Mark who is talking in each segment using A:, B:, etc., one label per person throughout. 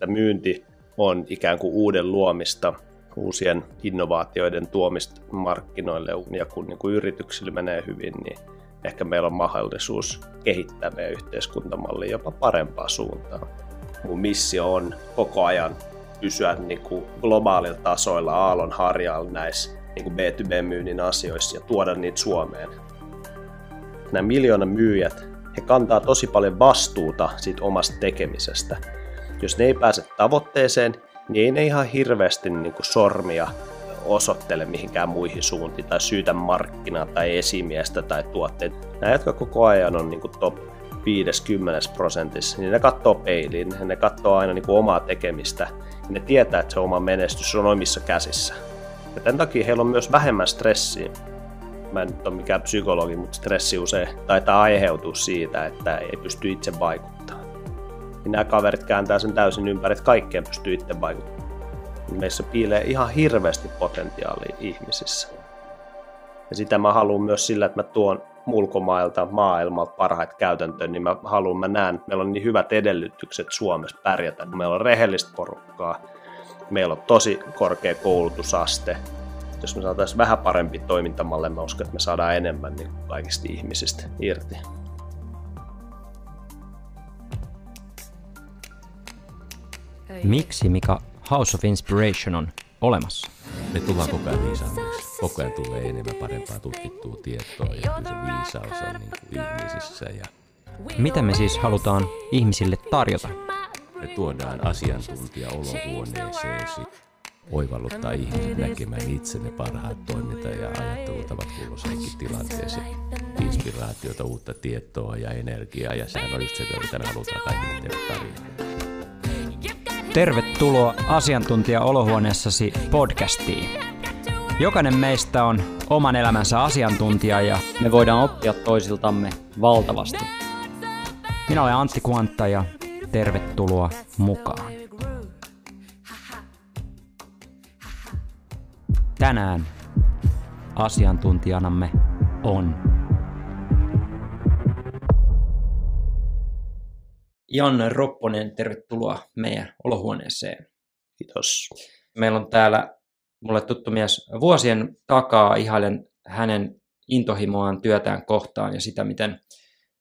A: että myynti on ikään kuin uuden luomista, uusien innovaatioiden tuomista markkinoille ja kun niin kuin yrityksillä menee hyvin, niin ehkä meillä on mahdollisuus kehittää meidän yhteiskuntamalli jopa parempaa suuntaan. Mun missio on koko ajan pysyä niin kuin globaalilla tasoilla aallon harjalla näissä niin kuin B2B-myynnin asioissa ja tuoda niitä Suomeen. Nämä miljoona myyjät, he kantaa tosi paljon vastuuta siitä omasta tekemisestä. Jos ne ei pääse tavoitteeseen, niin ei ne ihan hirveästi niin kuin sormia osoittele mihinkään muihin suuntiin tai syytä markkinaa tai esimiestä tai tuotteita. Nämä, jotka koko ajan on niin kuin top 50 prosentissa, niin ne katsoo peiliin, ne katsoo aina niin kuin omaa tekemistä ja ne tietää, että se oma menestys on omissa käsissä. Ja tämän takia heillä on myös vähemmän stressiä. Mä en nyt ole mikään psykologi, mutta stressi usein taitaa aiheutua siitä, että ei pysty itse vaikuttamaan. Ja nämä kaverit kääntää sen täysin ympäri, että kaikkeen pystyy itse vaikuttamaan. Meissä piilee ihan hirveästi potentiaalia ihmisissä. Ja sitä mä haluan myös sillä, että mä tuon ulkomailta, maailmalta parhaita käytäntöjä, niin mä haluan, mä näen, että meillä on niin hyvät edellytykset Suomessa pärjätä. Meillä on rehellistä porukkaa, meillä on tosi korkea koulutusaste. Jos me saataisiin vähän parempi toimintamalle, mä uskon, että me saadaan enemmän niin kaikista ihmisistä irti.
B: Miksi Mika House of Inspiration on olemassa?
C: Me tullaan koko ajan viisaammiksi. Koko ajan tulee enemmän parempaa tutkittua tietoa ja kyllä se viisaus on niin kuin ihmisissä. Ja
B: Mitä me siis halutaan ihmisille tarjota?
C: me tuodaan asiantuntija olohuoneeseesi oivalluttaa ihmiset näkemään itse ne parhaat toiminta- ja ajattelutavat kulloiseenkin tilanteeseen. Inspiraatiota, uutta tietoa ja energiaa ja sehän on just se, mitä me halutaan kaikille teille tarjota.
B: Tervetuloa asiantuntija olohuoneessasi podcastiin. Jokainen meistä on oman elämänsä asiantuntija ja me voidaan oppia toisiltamme valtavasti. Minä olen Antti Kuantta ja tervetuloa mukaan. Tänään asiantuntijanamme on Janne Ropponen, tervetuloa meidän olohuoneeseen.
A: Kiitos.
B: Meillä on täällä mulle tuttu mies vuosien takaa. Ihailen hänen intohimoaan työtään kohtaan ja sitä, miten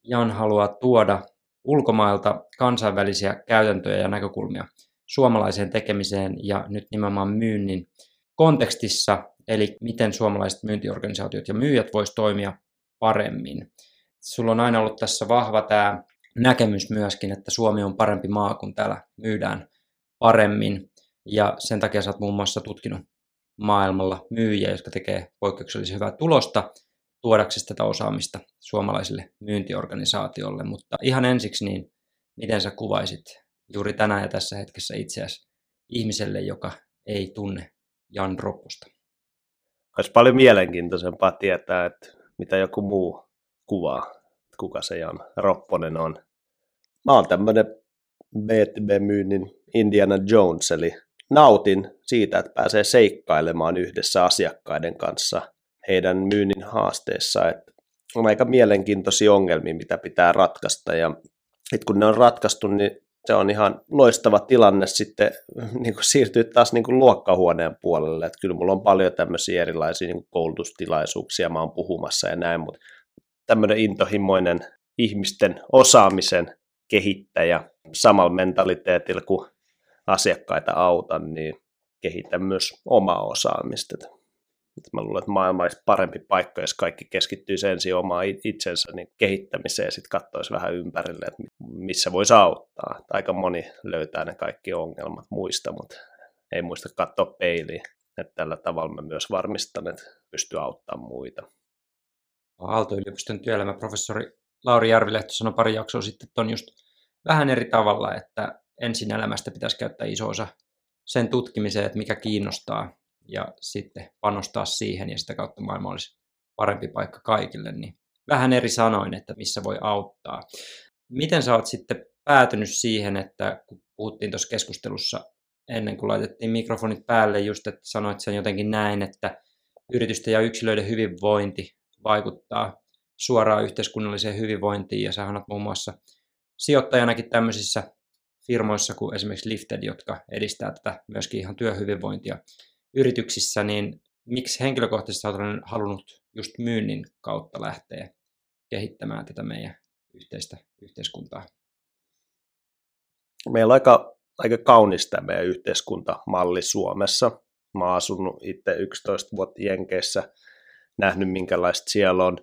B: Jan haluaa tuoda ulkomailta kansainvälisiä käytäntöjä ja näkökulmia suomalaiseen tekemiseen ja nyt nimenomaan myynnin kontekstissa, eli miten suomalaiset myyntiorganisaatiot ja myyjät voisivat toimia paremmin. Sulla on aina ollut tässä vahva tämä näkemys myöskin, että Suomi on parempi maa, kun täällä myydään paremmin. Ja sen takia sä oot muun muassa tutkinut maailmalla myyjiä, jotka tekee poikkeuksellisen hyvää tulosta tuodaksesi tätä osaamista suomalaisille myyntiorganisaatiolle. Mutta ihan ensiksi, niin miten sä kuvaisit juuri tänään ja tässä hetkessä itseäsi ihmiselle, joka ei tunne Jan Ropposta?
A: Olisi paljon mielenkiintoisempaa tietää, että mitä joku muu kuvaa, kuka se Jan Ropponen on. Mä oon tämmönen B2B-myynnin Indiana Jones, eli nautin siitä, että pääsee seikkailemaan yhdessä asiakkaiden kanssa heidän myynnin haasteessa. Että on aika mielenkiintoisia ongelmia, mitä pitää ratkaista ja että kun ne on ratkaistu, niin se on ihan loistava tilanne sitten niin kuin siirtyä taas niin kuin luokkahuoneen puolelle. Että kyllä mulla on paljon tämmöisiä erilaisia niin kuin koulutustilaisuuksia, mä oon puhumassa ja näin, mutta tämmöinen intohimoinen ihmisten osaamisen kehittäjä samalla mentaliteetillä kuin asiakkaita autan, niin kehitän myös omaa osaamista. Mä luulen, että maailma olisi parempi paikka, jos kaikki keskittyisi ensin omaan itsensä niin kehittämiseen ja sitten katsoisi vähän ympärille, että missä voisi auttaa. Aika moni löytää ne kaikki ongelmat muista, mutta ei muista katsoa peiliin. Että tällä tavalla mä myös varmistan, että pystyy auttamaan muita.
B: Aalto-yliopiston työelämäprofessori Lauri Järvilehto sanoi pari jaksoa sitten, että on just vähän eri tavalla, että ensin elämästä pitäisi käyttää iso osa sen tutkimiseen, että mikä kiinnostaa ja sitten panostaa siihen ja sitä kautta maailma olisi parempi paikka kaikille, niin vähän eri sanoin, että missä voi auttaa. Miten sä oot sitten päätynyt siihen, että kun puhuttiin tuossa keskustelussa ennen kuin laitettiin mikrofonit päälle, just että sanoit sen jotenkin näin, että yritysten ja yksilöiden hyvinvointi vaikuttaa suoraan yhteiskunnalliseen hyvinvointiin ja sä oot muun muassa sijoittajanakin tämmöisissä firmoissa kuin esimerkiksi Lifted, jotka edistää tätä myöskin ihan työhyvinvointia yrityksissä, niin miksi henkilökohtaisesti olet halunnut just myynnin kautta lähteä kehittämään tätä meidän yhteistä yhteiskuntaa?
A: Meillä on aika, aika kaunis tämä meidän yhteiskuntamalli Suomessa. Mä oon asunut itse 11 vuotta Jenkeissä, nähnyt minkälaista siellä on,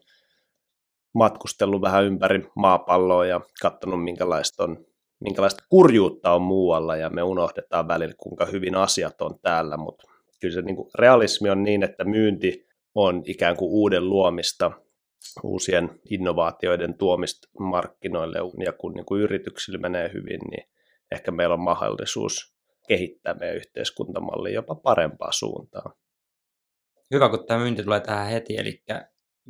A: matkustellut vähän ympäri maapalloa ja katsonut minkälaista, on, minkälaista kurjuutta on muualla ja me unohdetaan välillä kuinka hyvin asiat on täällä, mutta kyllä se niin kuin, realismi on niin, että myynti on ikään kuin uuden luomista, uusien innovaatioiden tuomista markkinoille ja kun niin kuin yrityksillä menee hyvin, niin ehkä meillä on mahdollisuus kehittää meidän yhteiskuntamallia jopa parempaa suuntaan.
B: Hyvä, kun tämä myynti tulee tähän heti, eli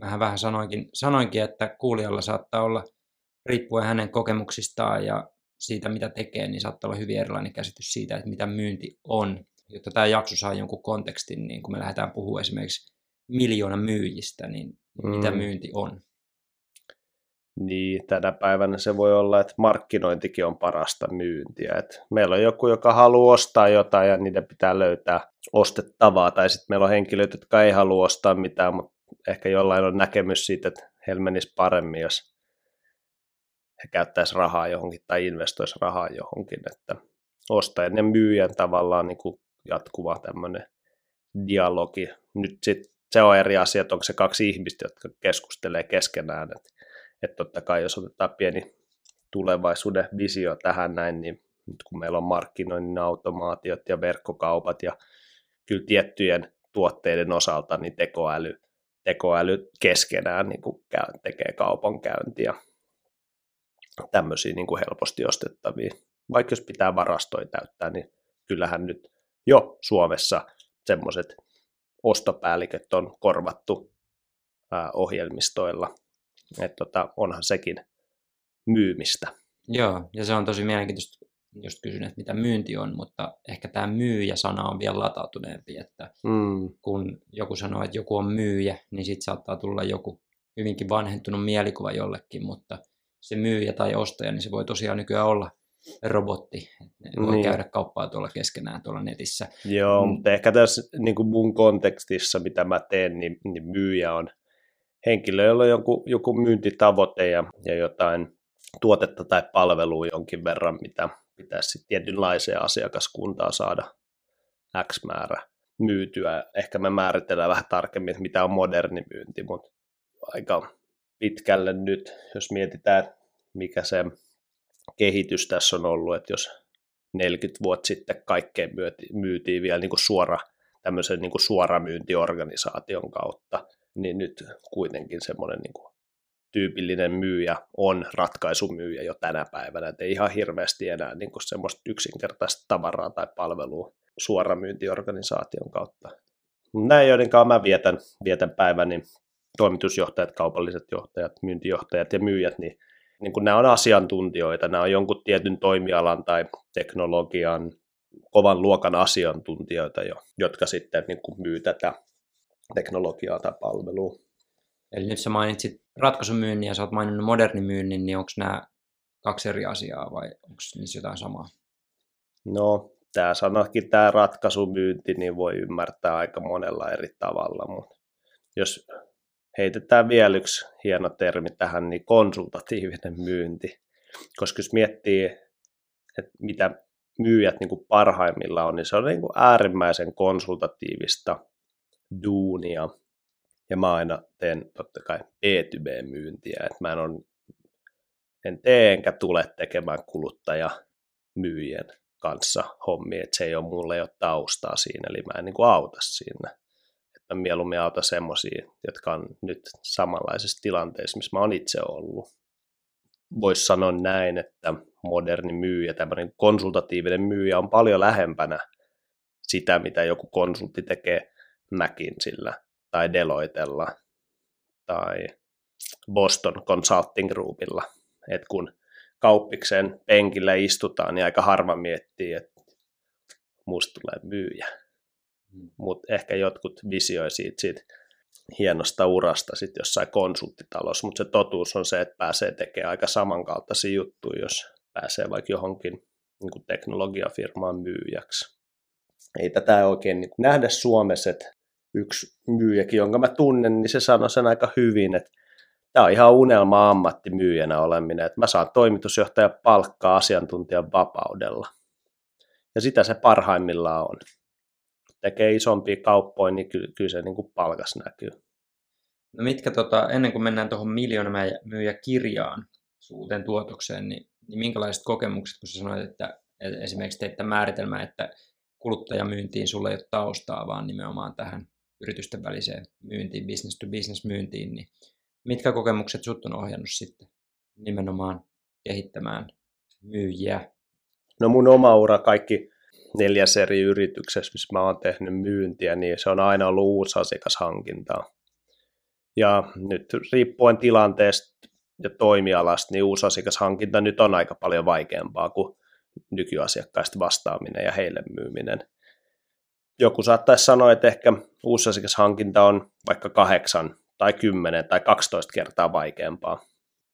B: vähän vähän sanoinkin, sanoinkin, että kuulijalla saattaa olla, riippuen hänen kokemuksistaan ja siitä, mitä tekee, niin saattaa olla hyvin erilainen käsitys siitä, että mitä myynti on. Jotta tämä jakso saa jonkun kontekstin, niin kun me lähdetään puhumaan esimerkiksi miljoona myyjistä, niin mm. mitä myynti on?
A: Niin, tänä päivänä se voi olla, että markkinointikin on parasta myyntiä. Et meillä on joku, joka haluaa ostaa jotain ja niiden pitää löytää ostettavaa, tai sitten meillä on henkilöitä, jotka ei halua ostaa mitään, mutta ehkä jollain on näkemys siitä, että heillä menisi paremmin, jos he käyttäisi rahaa johonkin tai investoisi rahaa johonkin, että ostajan ja myyjän tavallaan niin kuin jatkuva tämmöinen dialogi. Nyt sit se on eri asia, että onko se kaksi ihmistä, jotka keskustelee keskenään, että, että totta kai jos otetaan pieni tulevaisuuden visio tähän näin, niin nyt kun meillä on markkinoinnin automaatiot ja verkkokaupat ja kyllä tiettyjen tuotteiden osalta niin tekoäly tekoäly keskenään niin kuin tekee kaupankäyntiä. Tämmöisiä niin kuin helposti ostettavia. Vaikka jos pitää varastoja täyttää, niin kyllähän nyt jo Suomessa semmoiset ostopäälliköt on korvattu ohjelmistoilla. Että tota, onhan sekin myymistä.
B: Joo, ja se on tosi mielenkiintoista just kysyn, että mitä myynti on, mutta ehkä tämä myyjä-sana on vielä latautuneempi, että mm. kun joku sanoo, että joku on myyjä, niin sitten saattaa tulla joku hyvinkin vanhentunut mielikuva jollekin, mutta se myyjä tai ostaja, niin se voi tosiaan nykyään olla robotti. Ne voi niin. käydä kauppaa tuolla keskenään tuolla netissä.
A: Joo, mm. mutta ehkä tässä niin kuin mun kontekstissa, mitä mä teen, niin, niin myyjä on henkilö, jolla on joku, joku myyntitavoite ja, ja jotain tuotetta tai palvelua jonkin verran, mitä pitäisi tietynlaiseen asiakaskuntaan saada X määrä myytyä. Ehkä me määritellään vähän tarkemmin, että mitä on moderni myynti, mutta aika pitkälle nyt, jos mietitään, mikä se kehitys tässä on ollut, että jos 40 vuotta sitten kaikkeen myytiin vielä niin kuin suora, tämmöisen niin kuin suoramyyntiorganisaation kautta, niin nyt kuitenkin semmoinen niin kuin tyypillinen myyjä on ratkaisumyyjä jo tänä päivänä, että ei ihan hirveästi enää niin kuin semmoista yksinkertaista tavaraa tai palvelua suoramyyntiorganisaation kautta. Näin, joiden kanssa mä vietän, vietän päivän, niin toimitusjohtajat, kaupalliset johtajat, myyntijohtajat ja myyjät, niin, niin kun nämä on asiantuntijoita, nämä on jonkun tietyn toimialan tai teknologian kovan luokan asiantuntijoita jo, jotka sitten niin kuin myy tätä teknologiaa tai palvelua.
B: Eli nyt sä mainitsit ratkaisumyynnin ja sä oot maininnut modernin myynnin, niin onko nämä kaksi eri asiaa vai onko niissä jotain samaa?
A: No, tämä sanakin, tämä ratkaisumyynti, niin voi ymmärtää aika monella eri tavalla, mutta jos heitetään vielä yksi hieno termi tähän, niin konsultatiivinen myynti. Koska jos miettii, että mitä myyjät niin kuin parhaimmilla on, niin se on niin kuin äärimmäisen konsultatiivista duunia ja mä aina teen totta kai B2B-myyntiä, että mä en, on, en tee enkä tule tekemään kuluttaja myyjien kanssa hommia, että se ei ole mulle jo taustaa siinä, eli mä en niin kuin auta siinä. Että mä mieluummin auta semmoisia, jotka on nyt samanlaisessa tilanteessa, missä mä oon itse ollut. Voisi sanoa näin, että moderni myyjä, tämmöinen konsultatiivinen myyjä on paljon lähempänä sitä, mitä joku konsultti tekee McKinseyllä tai Deloitella tai Boston Consulting Groupilla. Et kun kauppiksen penkillä istutaan, niin aika harva miettii, että musta tulee myyjä. Mm. Mutta ehkä jotkut visioi siitä, siitä hienosta urasta sit jossain konsulttitalossa, mutta se totuus on se, että pääsee tekemään aika samankaltaisia juttuja, jos pääsee vaikka johonkin niin kuin teknologiafirmaan myyjäksi. Ei tätä oikein niin nähdä Suomessa, että yksi myyjäkin, jonka mä tunnen, niin se sanoi sen aika hyvin, että tämä on ihan unelma ammattimyyjänä oleminen, että mä saan toimitusjohtajan palkkaa asiantuntijan vapaudella. Ja sitä se parhaimmillaan on. Tekee isompia kauppoja, niin kyllä, kyllä se niin kuin palkas näkyy.
B: No mitkä, tota, ennen kuin mennään tuohon myyjä kirjaan uuteen tuotokseen, niin, niin minkälaiset kokemukset, kun sä sanoit, että, esimerkiksi teitte määritelmää, että kuluttajamyyntiin sulle ei ole taustaa, vaan nimenomaan tähän yritysten väliseen myyntiin, business to business myyntiin, niin mitkä kokemukset sut on ohjannut sitten nimenomaan kehittämään myyjiä?
A: No mun oma ura, kaikki neljäs eri yrityksessä, missä mä oon tehnyt myyntiä, niin se on aina ollut uusi asiakashankintaa. Ja nyt riippuen tilanteesta ja toimialasta, niin uusi asiakashankinta nyt on aika paljon vaikeampaa kuin nykyasiakkaista vastaaminen ja heille myyminen. Joku saattaisi sanoa, että ehkä uusi asiakashankinta on vaikka kahdeksan tai 10 tai 12 kertaa vaikeampaa.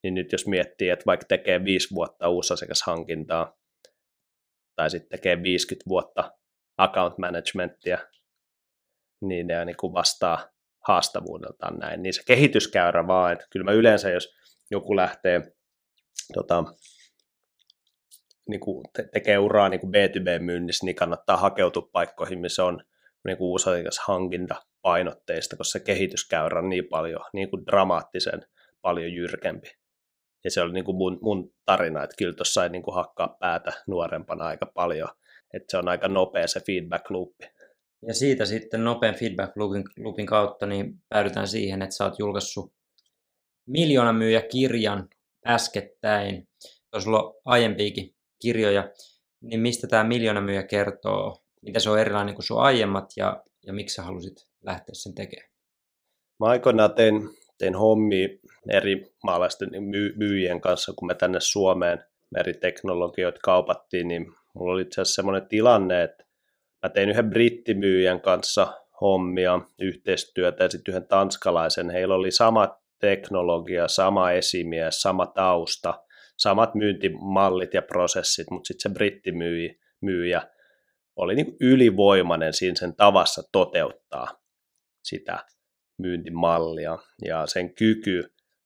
A: Niin nyt jos miettii, että vaikka tekee 5 vuotta uusasiakashankintaa tai sitten tekee 50 vuotta account managementia, niin ne niin vastaa haastavuudeltaan näin. Niin se kehityskäyrä vaan, että kyllä mä yleensä, jos joku lähtee tota, niin kuin te- tekee uraa niin kuin B2B-myynnissä, niin kannattaa hakeutua paikkoihin, missä on niin kuin hankinta painotteista, koska se kehityskäyrä on niin paljon, niin kuin dramaattisen paljon jyrkempi. Ja se oli niin kuin mun, mun tarina, että kyllä tuossa sai niin kuin hakkaa päätä nuorempana aika paljon, että se on aika nopea se feedback loopi.
B: Ja siitä sitten nopean feedback loopin, loopin kautta niin päädytään siihen, että sä oot julkaissut miljoonan myyjä kirjan äskettäin. Tuossa on aiempiakin kirjoja, niin mistä tämä miljoona myyjä kertoo, mitä se on erilainen kuin sun aiemmat ja, ja miksi sä halusit lähteä sen tekemään?
A: Mä aikoinaan tein, tein hommia eri maalaisten myy- myyjien kanssa, kun me tänne Suomeen eri teknologioita kaupattiin, niin mulla oli itse asiassa semmoinen tilanne, että mä tein yhden brittimyyjän kanssa hommia, yhteistyötä ja sitten yhden tanskalaisen. Heillä oli sama teknologia, sama esimies, sama tausta, samat myyntimallit ja prosessit, mutta sitten se brittimyyjä oli niin ylivoimainen siinä sen tavassa toteuttaa sitä myyntimallia. Ja sen kyky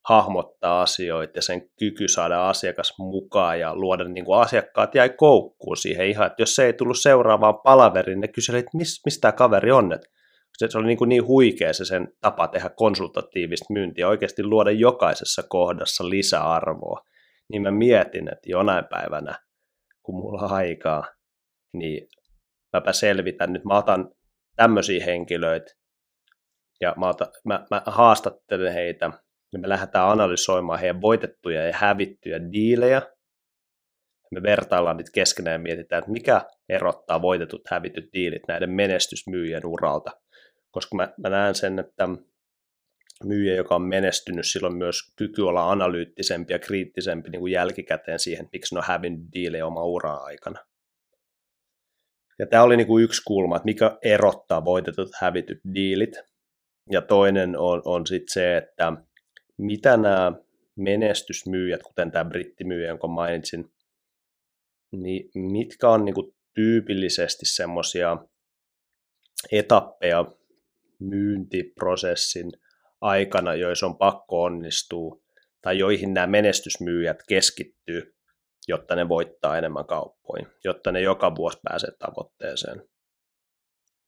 A: hahmottaa asioita ja sen kyky saada asiakas mukaan ja luoda niin kuin asiakkaat jäi koukkuun siihen ihan, että jos se ei tullut seuraavaan palaveriin, ne kyseli, että mis, mistä tämä kaveri on, että se oli niin, kuin niin huikea se sen tapa tehdä konsultatiivista myyntiä, oikeasti luoda jokaisessa kohdassa lisäarvoa, niin mä mietin, että jonain päivänä, kun mulla on aikaa, niin mäpä selvitän nyt, mä otan tämmöisiä henkilöitä, ja mä, otan, mä, mä haastattelen heitä, ja me lähdetään analysoimaan heidän voitettuja ja hävittyjä diilejä, me vertaillaan niitä keskenään ja mietitään, että mikä erottaa voitetut hävityt diilit näiden menestysmyyjien uralta. Koska mä, mä näen sen, että myyjä, joka on menestynyt, silloin myös kyky olla analyyttisempi ja kriittisempi niin kuin jälkikäteen siihen, miksi ne on hävinnyt diilejä oma uraa aikana. Ja tämä oli niin kuin yksi kulma, että mikä erottaa voitetut hävityt diilit. Ja toinen on, on sitten se, että mitä nämä menestysmyyjät, kuten tämä brittimyyjä, jonka mainitsin, niin mitkä on niin kuin tyypillisesti semmoisia etappeja myyntiprosessin aikana, joissa on pakko onnistua, tai joihin nämä menestysmyyjät keskittyy, jotta ne voittaa enemmän kauppoja, jotta ne joka vuosi pääsee tavoitteeseen.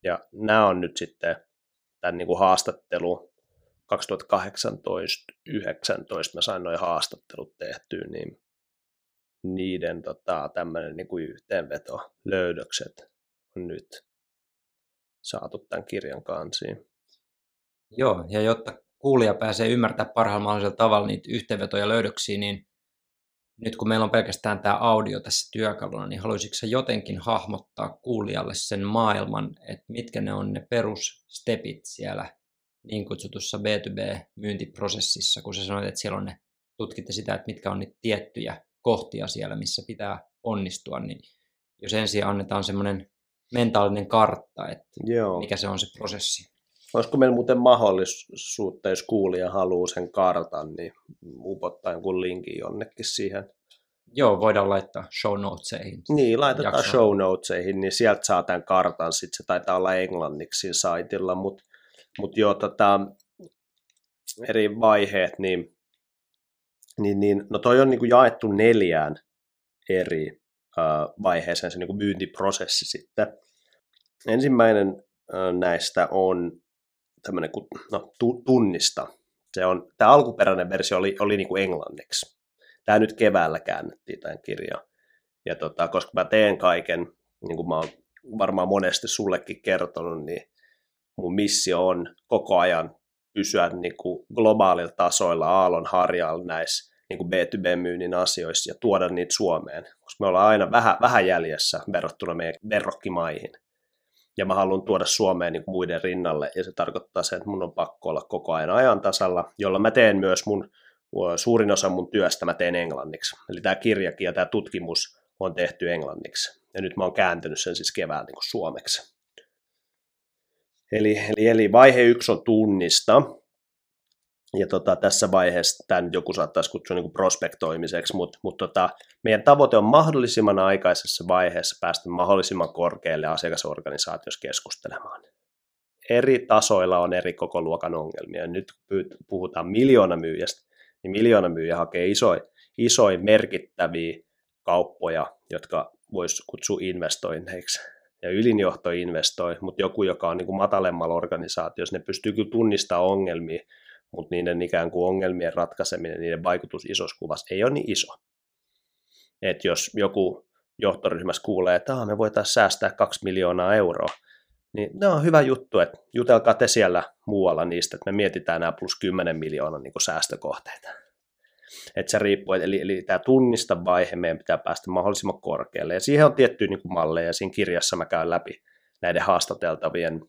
A: Ja nämä on nyt sitten tämän niin kuin haastattelu 2018-2019 mä sain noin haastattelut tehtyä, niin niiden tota, tämmöinen niin kuin yhteenveto, löydökset on nyt saatu tämän kirjan kansiin.
B: Joo, ja jotta kuulija pääsee ymmärtämään parhaalla mahdollisella tavalla niitä yhteenvetoja löydöksiä, niin nyt kun meillä on pelkästään tämä audio tässä työkaluna, niin haluaisitko jotenkin hahmottaa kuulijalle sen maailman, että mitkä ne on ne perusstepit siellä niin kutsutussa B2B-myyntiprosessissa, kun sä sanoit, että siellä on ne, tutkitte sitä, että mitkä on niitä tiettyjä kohtia siellä, missä pitää onnistua, niin jos ensin annetaan semmoinen mentaalinen kartta, että Joo. mikä se on se prosessi.
A: Olisiko meillä muuten mahdollisuutta, jos kuulija haluaa sen kartan, niin upottaa jonkun linkin jonnekin siihen
B: Joo, voidaan laittaa show notesihin.
A: Niin, laitetaan jaksoon. show notesihin, niin sieltä saa tämän kartan, sitten se taitaa olla englanniksi saitilla, mutta mut joo, tota, eri vaiheet, niin, niin, niin no toi on niin kuin jaettu neljään eri uh, vaiheeseen se niin kuin myyntiprosessi sitten. Ensimmäinen näistä on tämmöinen kuin no, tunnista. Se on, tämä alkuperäinen versio oli, oli niin kuin englanniksi. Tämä nyt keväällä käännettiin tämän kirjan. Ja tota, koska mä teen kaiken, niin kuin mä oon varmaan monesti sullekin kertonut, niin mun missio on koko ajan pysyä niin kuin globaalilla tasoilla aallon harjalla näissä niin kuin B2B-myynnin asioissa ja tuoda niitä Suomeen, koska me ollaan aina vähän, vähän jäljessä verrattuna meidän verrokkimaihin. Ja mä haluan tuoda Suomeen niin muiden rinnalle, ja se tarkoittaa sen, että mun on pakko olla koko ajan ajan tasalla, jolla mä teen myös mun, suurin osa mun työstä mä teen englanniksi. Eli tämä kirjakin ja tämä tutkimus on tehty englanniksi. Ja nyt mä oon kääntänyt sen siis kevään niin kuin suomeksi. Eli, eli, eli vaihe yksi on tunnista, ja tota, tässä vaiheessa tämän joku saattaisi kutsua niin prospektoimiseksi, mutta, mutta tota, meidän tavoite on mahdollisimman aikaisessa vaiheessa päästä mahdollisimman korkealle asiakasorganisaatiossa keskustelemaan. Eri tasoilla on eri koko luokan ongelmia. Nyt puhutaan miljoona myyjästä, niin miljoona myyjä hakee isoja, isoja merkittäviä kauppoja, jotka voisi kutsua investoinneiksi ja ylinjohto investoi, mutta joku, joka on niin kuin matalemmalla organisaatiossa, ne pystyy kyllä tunnistamaan ongelmia, mutta niiden ikään kuin ongelmien ratkaiseminen, niiden vaikutus isossa kuvassa ei ole niin iso. Et jos joku johtoryhmässä kuulee, että me voitaisiin säästää kaksi miljoonaa euroa, niin ne on hyvä juttu, että jutelkaa te siellä muualla niistä, että me mietitään nämä plus 10 miljoonaa niin säästökohteita. Että se riippuu, eli, eli tämä tunnista vaihe meidän pitää päästä mahdollisimman korkealle. Ja siihen on tiettyjä niin malleja, ja siinä kirjassa mä käyn läpi näiden haastateltavien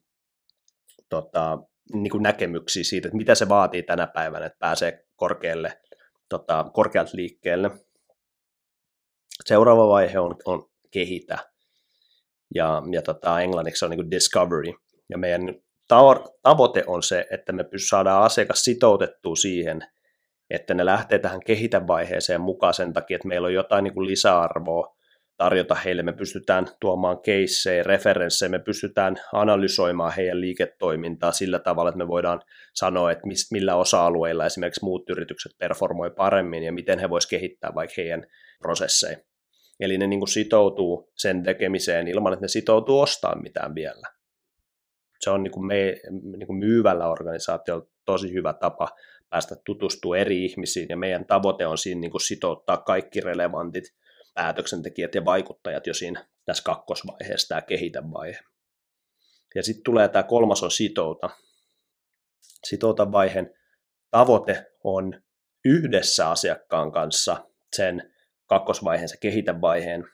A: tota, niin kuin näkemyksiä siitä, että mitä se vaatii tänä päivänä, että pääsee korkealle, tota, korkealta liikkeelle. Seuraava vaihe on, on kehitä, ja, ja tota, englanniksi on niin kuin discovery. Ja meidän tavoite on se, että me saadaan asiakas sitoutettua siihen, että ne lähtee tähän kehitävaiheeseen mukaan sen takia, että meillä on jotain niin kuin lisäarvoa tarjota heille. Me pystytään tuomaan keissejä, referenssejä, me pystytään analysoimaan heidän liiketoimintaa sillä tavalla, että me voidaan sanoa, että millä osa-alueilla esimerkiksi muut yritykset performoi paremmin ja miten he voisivat kehittää vaikka heidän prosesseja. Eli ne niin kuin sitoutuu sen tekemiseen ilman, että ne sitoutuu ostamaan mitään vielä. Se on niin kuin me, niin kuin myyvällä organisaatiolla tosi hyvä tapa päästä tutustumaan eri ihmisiin, ja meidän tavoite on siinä niin kuin sitouttaa kaikki relevantit päätöksentekijät ja vaikuttajat jo siinä tässä kakkosvaiheessa, tämä kehitävaihe. Ja sitten tulee tämä kolmas on sitouta. Sitouta vaiheen tavoite on yhdessä asiakkaan kanssa sen kakkosvaiheen, se kehitävaiheen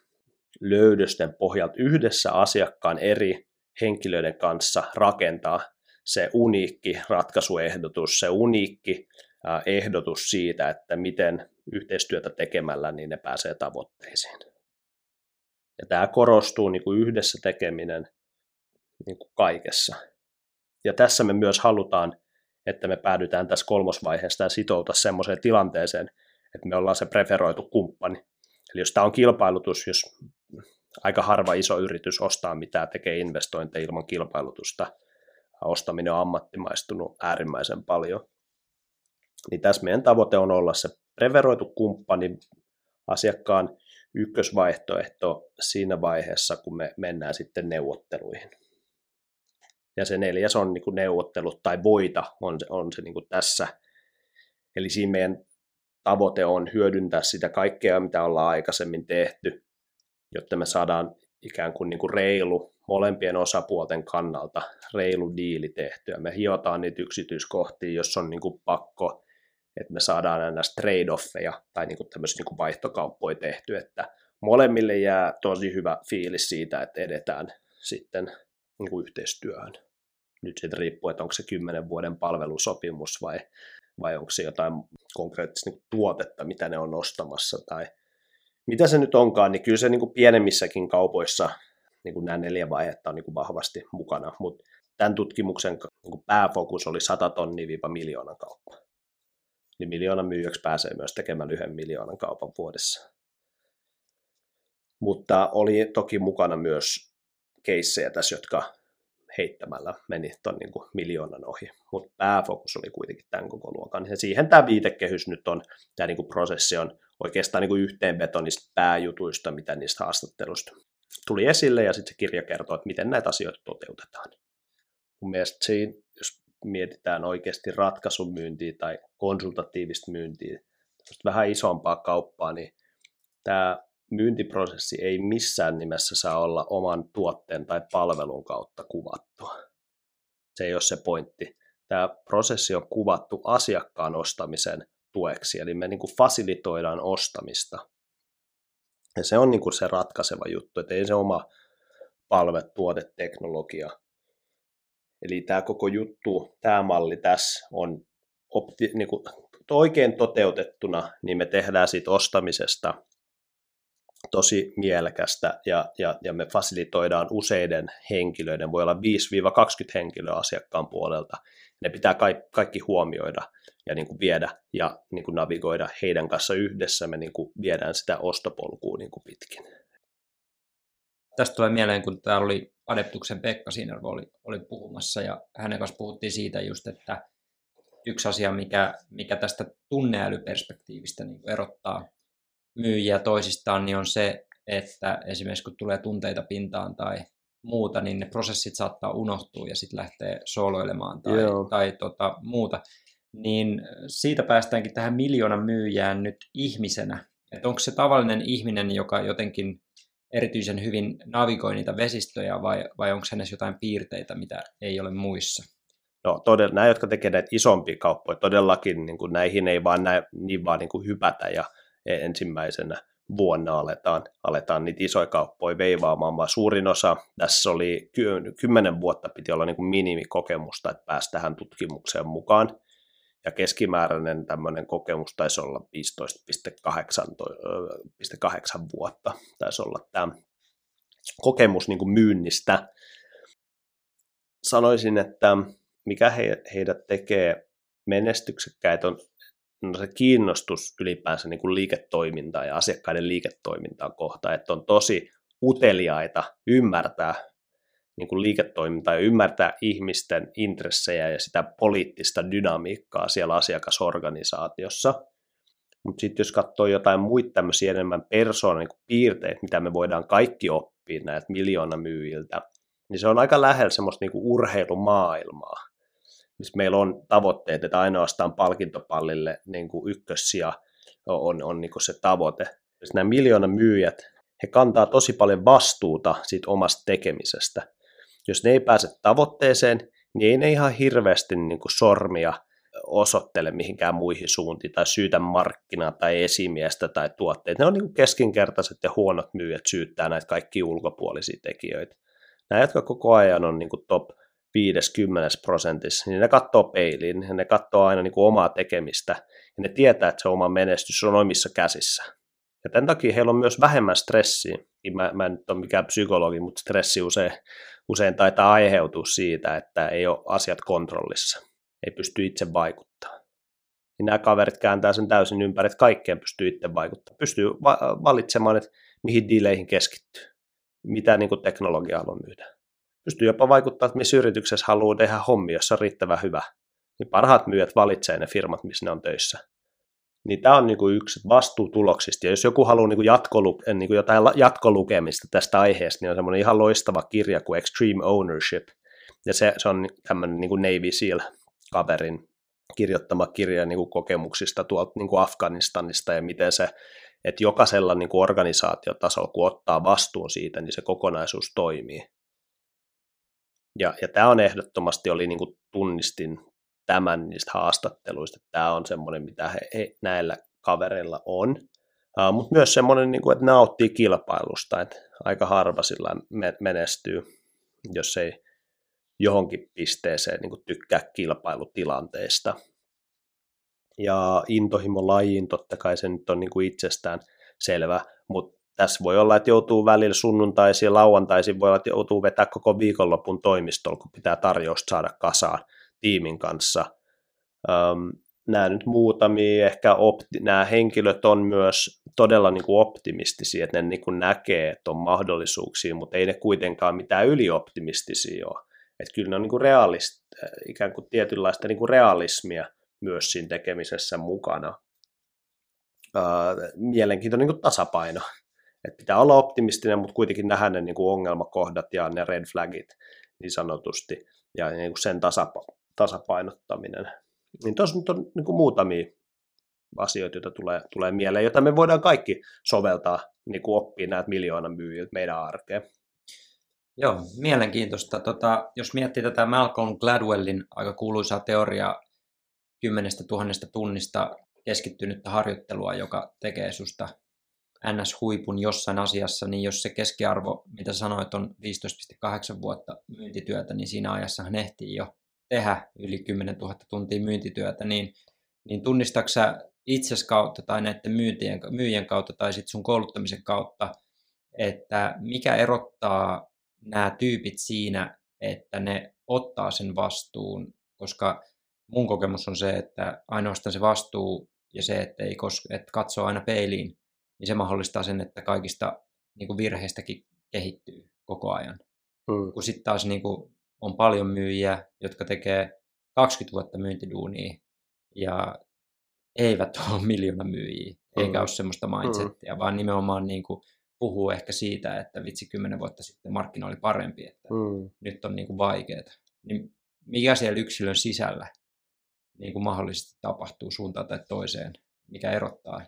A: löydösten pohjalta yhdessä asiakkaan eri henkilöiden kanssa rakentaa se uniikki ratkaisuehdotus, se uniikki ehdotus siitä, että miten yhteistyötä tekemällä niin ne pääsee tavoitteisiin. Ja tämä korostuu niin kuin yhdessä tekeminen niin kuin kaikessa. Ja tässä me myös halutaan, että me päädytään tässä kolmosvaiheessa ja sitouta semmoiseen tilanteeseen, että me ollaan se preferoitu kumppani. Eli jos tämä on kilpailutus, jos aika harva iso yritys ostaa mitään, tekee investointeja ilman kilpailutusta, ostaminen on ammattimaistunut äärimmäisen paljon, niin tässä meidän tavoite on olla se preferoitu kumppani, asiakkaan ykkösvaihtoehto siinä vaiheessa, kun me mennään sitten neuvotteluihin. Ja se neljäs on niin kuin neuvottelut tai voita on se, on se niin kuin tässä. Eli siinä meidän tavoite on hyödyntää sitä kaikkea, mitä ollaan aikaisemmin tehty, jotta me saadaan ikään kuin, niin kuin reilu molempien osapuolten kannalta reilu diili tehtyä. Me hiotaan niitä yksityiskohtia, jos on niin kuin pakko että me saadaan aina trade-offeja tai niin kuin tämmöisiä niin kuin vaihtokauppoja tehty, että molemmille jää tosi hyvä fiilis siitä, että edetään sitten niin kuin yhteistyöhön. Nyt sitten riippuu, että onko se 10 vuoden palvelusopimus vai, vai onko se jotain konkreettista niin tuotetta, mitä ne on ostamassa tai mitä se nyt onkaan, niin kyllä se niin kuin pienemmissäkin kaupoissa niin kuin nämä neljä vaihetta on niin kuin vahvasti mukana, mutta tämän tutkimuksen niin kuin pääfokus oli 100 tonnia-miljoonan kauppa niin miljoonan myyjäksi pääsee myös tekemään yhden miljoonan kaupan vuodessa. Mutta oli toki mukana myös keissejä tässä, jotka heittämällä meni tuon niin miljoonan ohi, mutta pääfokus oli kuitenkin tämän koko luokan. Ja siihen tämä viitekehys nyt on, tämä niin kuin prosessi on oikeastaan niin kuin yhteenveto niistä pääjutuista, mitä niistä haastattelusta tuli esille, ja sitten se kirja kertoo, että miten näitä asioita toteutetaan. Mun mielestä siinä, jos mietitään oikeasti ratkaisumyyntiä tai konsultatiivista myyntiä, vähän isompaa kauppaa, niin tämä myyntiprosessi ei missään nimessä saa olla oman tuotteen tai palvelun kautta kuvattua. Se ei ole se pointti. Tämä prosessi on kuvattu asiakkaan ostamisen tueksi, eli me niin kuin fasilitoidaan ostamista. Ja se on niin kuin se ratkaiseva juttu, että ei se oma palve, tuote, teknologia. Eli tämä koko juttu, tämä malli tässä on opti, niin kuin, oikein toteutettuna, niin me tehdään siitä ostamisesta tosi mielekästä ja, ja, ja me fasilitoidaan useiden henkilöiden, voi olla 5-20 henkilöä asiakkaan puolelta. Ne pitää kaikki, kaikki huomioida ja niin kuin viedä ja niin kuin navigoida heidän kanssa yhdessä. Me niin kuin viedään sitä ostopolkua niin kuin pitkin.
B: Tästä tulee mieleen, kun täällä oli Adeptuksen Pekka siinä oli, oli puhumassa ja hänen kanssa puhuttiin siitä just, että yksi asia, mikä, mikä tästä tunneälyperspektiivistä niin erottaa myyjiä toisistaan, niin on se, että esimerkiksi kun tulee tunteita pintaan tai muuta, niin ne prosessit saattaa unohtua ja sitten lähtee sooloilemaan tai, tai tota, muuta. Niin siitä päästäänkin tähän miljoonan myyjään nyt ihmisenä. Että onko se tavallinen ihminen, joka jotenkin erityisen hyvin navigoi niitä vesistöjä vai, vai onko hänessä jotain piirteitä, mitä ei ole muissa?
A: No todella, nämä, jotka tekevät näitä isompia kauppoja, todellakin niin kuin näihin ei vaan näin, niin vaan niin kuin hypätä ja ensimmäisenä vuonna aletaan, aletaan niitä isoja kauppoja veivaamaan, vaan suurin osa, tässä oli kymmenen vuotta piti olla niin kuin minimikokemusta, että pääsi tähän tutkimukseen mukaan, ja keskimääräinen tämmöinen kokemus taisi olla 15,8 vuotta, taisi olla tämä kokemus niin kuin myynnistä. Sanoisin, että mikä he, heidät tekee menestyksekkäitä on no se kiinnostus ylipäänsä niin kuin liiketoimintaa ja asiakkaiden liiketoimintaa kohtaan, että on tosi uteliaita ymmärtää niin kuin liiketoimintaa ja ymmärtää ihmisten intressejä ja sitä poliittista dynamiikkaa siellä asiakasorganisaatiossa. Mutta sitten jos katsoo jotain muita tämmöisiä enemmän persoonan niin piirteitä, mitä me voidaan kaikki oppia näiltä miljoona myyjiltä, niin se on aika lähellä semmoista niin kuin urheilumaailmaa missä meillä on tavoitteet, että ainoastaan palkintopallille niin kuin ykkössiä on, on niin kuin se tavoite. Siis nämä miljoona myyjät, he kantaa tosi paljon vastuuta siitä omasta tekemisestä. Jos ne ei pääse tavoitteeseen, niin ei ne ihan hirveästi niin kuin sormia osoittele mihinkään muihin suuntiin tai syytä markkinaa tai esimiestä tai tuotteita. Ne on niin keskinkertaiset ja huonot myyjät syyttää näitä kaikki ulkopuolisia tekijöitä. Nämä, jotka koko ajan on niin kuin top 50 prosentissa, niin ne katsoo peiliin, ne katsoo aina niin kuin omaa tekemistä, ja ne tietää, että se oma menestys on omissa käsissä. Ja tämän takia heillä on myös vähemmän stressiä. Mä, mä en nyt ole mikään psykologi, mutta stressi usein, usein taitaa aiheutua siitä, että ei ole asiat kontrollissa. Ei pysty itse vaikuttamaan. Niin nämä kaverit kääntää sen täysin ympäri, että kaikkeen pystyy itse vaikuttamaan. Pystyy va- valitsemaan, että mihin diileihin keskittyy, mitä niin kuin teknologia haluaa myydä pystyy jopa vaikuttaa, että missä yrityksessä haluaa tehdä hommia, jossa on riittävän hyvä. Niin parhaat myyjät valitsee ne firmat, missä ne on töissä. Niin tämä on niinku yksi vastuu tuloksista. Ja jos joku haluaa niinku jatkolu, niinku jotain jatkolukemista tästä aiheesta, niin on semmoinen ihan loistava kirja kuin Extreme Ownership. Ja se, se on tämmöinen niinku Navy SEAL-kaverin kirjoittama kirja niinku kokemuksista tuolta niinku Afganistanista ja miten se, että jokaisella niinku organisaatiotasolla, kun ottaa vastuun siitä, niin se kokonaisuus toimii. Ja, ja tämä on ehdottomasti, oli niin kuin tunnistin tämän niistä haastatteluista, että tämä on semmoinen, mitä he, he näillä kavereilla on. Uh, mutta myös semmoinen, niin kuin, että nauttii kilpailusta, että aika harva sillä menestyy, jos ei johonkin pisteeseen niin kuin tykkää kilpailutilanteesta. Ja intohimo lajiin, totta kai se nyt on niin kuin itsestään selvä, mutta tässä voi olla, että joutuu välillä sunnuntaisin ja lauantaisin, voi olla, että joutuu vetää koko viikonlopun toimistolla, kun pitää tarjousta saada kasaan tiimin kanssa. Öm, nämä nyt muutamia, ehkä opti, nämä henkilöt on myös todella niin kuin optimistisia, että ne niin kuin näkee, että on mahdollisuuksia, mutta ei ne kuitenkaan mitään ylioptimistisia ole. Että kyllä ne on niin kuin realist, ikään kuin tietynlaista niin kuin realismia myös siinä tekemisessä mukana. Ää, mielenkiintoinen niin kuin tasapaino. Että pitää olla optimistinen, mutta kuitenkin nähdä ne niin kuin ongelmakohdat ja ne red flagit niin sanotusti ja niin kuin sen tasapa- tasapainottaminen. Niin tuossa nyt on niin kuin muutamia asioita, joita tulee, tulee mieleen, joita me voidaan kaikki soveltaa, niin kuin oppia näitä miljoonan myyjiltä meidän arkeen.
B: Joo, mielenkiintoista. Tota, jos miettii tätä Malcolm Gladwellin aika kuuluisaa teoriaa kymmenestä tuhannesta tunnista keskittynyttä harjoittelua, joka tekee susta NS-huipun jossain asiassa, niin jos se keskiarvo, mitä sanoit, on 15,8 vuotta myyntityötä, niin siinä ajassa hän ehtii jo tehdä yli 10 000 tuntia myyntityötä, niin, niin tunnistaksä itses kautta tai näiden myyjien, myyjien kautta tai sitten sun kouluttamisen kautta, että mikä erottaa nämä tyypit siinä, että ne ottaa sen vastuun, koska mun kokemus on se, että ainoastaan se vastuu ja se, että, ei koske, että katsoo aina peiliin, niin se mahdollistaa sen, että kaikista niin kuin virheistäkin kehittyy koko ajan. Mm. Kun sitten taas niin kuin, on paljon myyjiä, jotka tekee 20 vuotta myyntiduunia ja eivät ole miljoona myyjiä, mm. eikä ole semmoista mindsettiä, mm. vaan nimenomaan niin kuin, puhuu ehkä siitä, että vitsi kymmenen vuotta sitten markkina oli parempi, että mm. nyt on niin kuin vaikeaa. Niin mikä siellä yksilön sisällä niin kuin mahdollisesti tapahtuu suuntaan tai toiseen, mikä erottaa?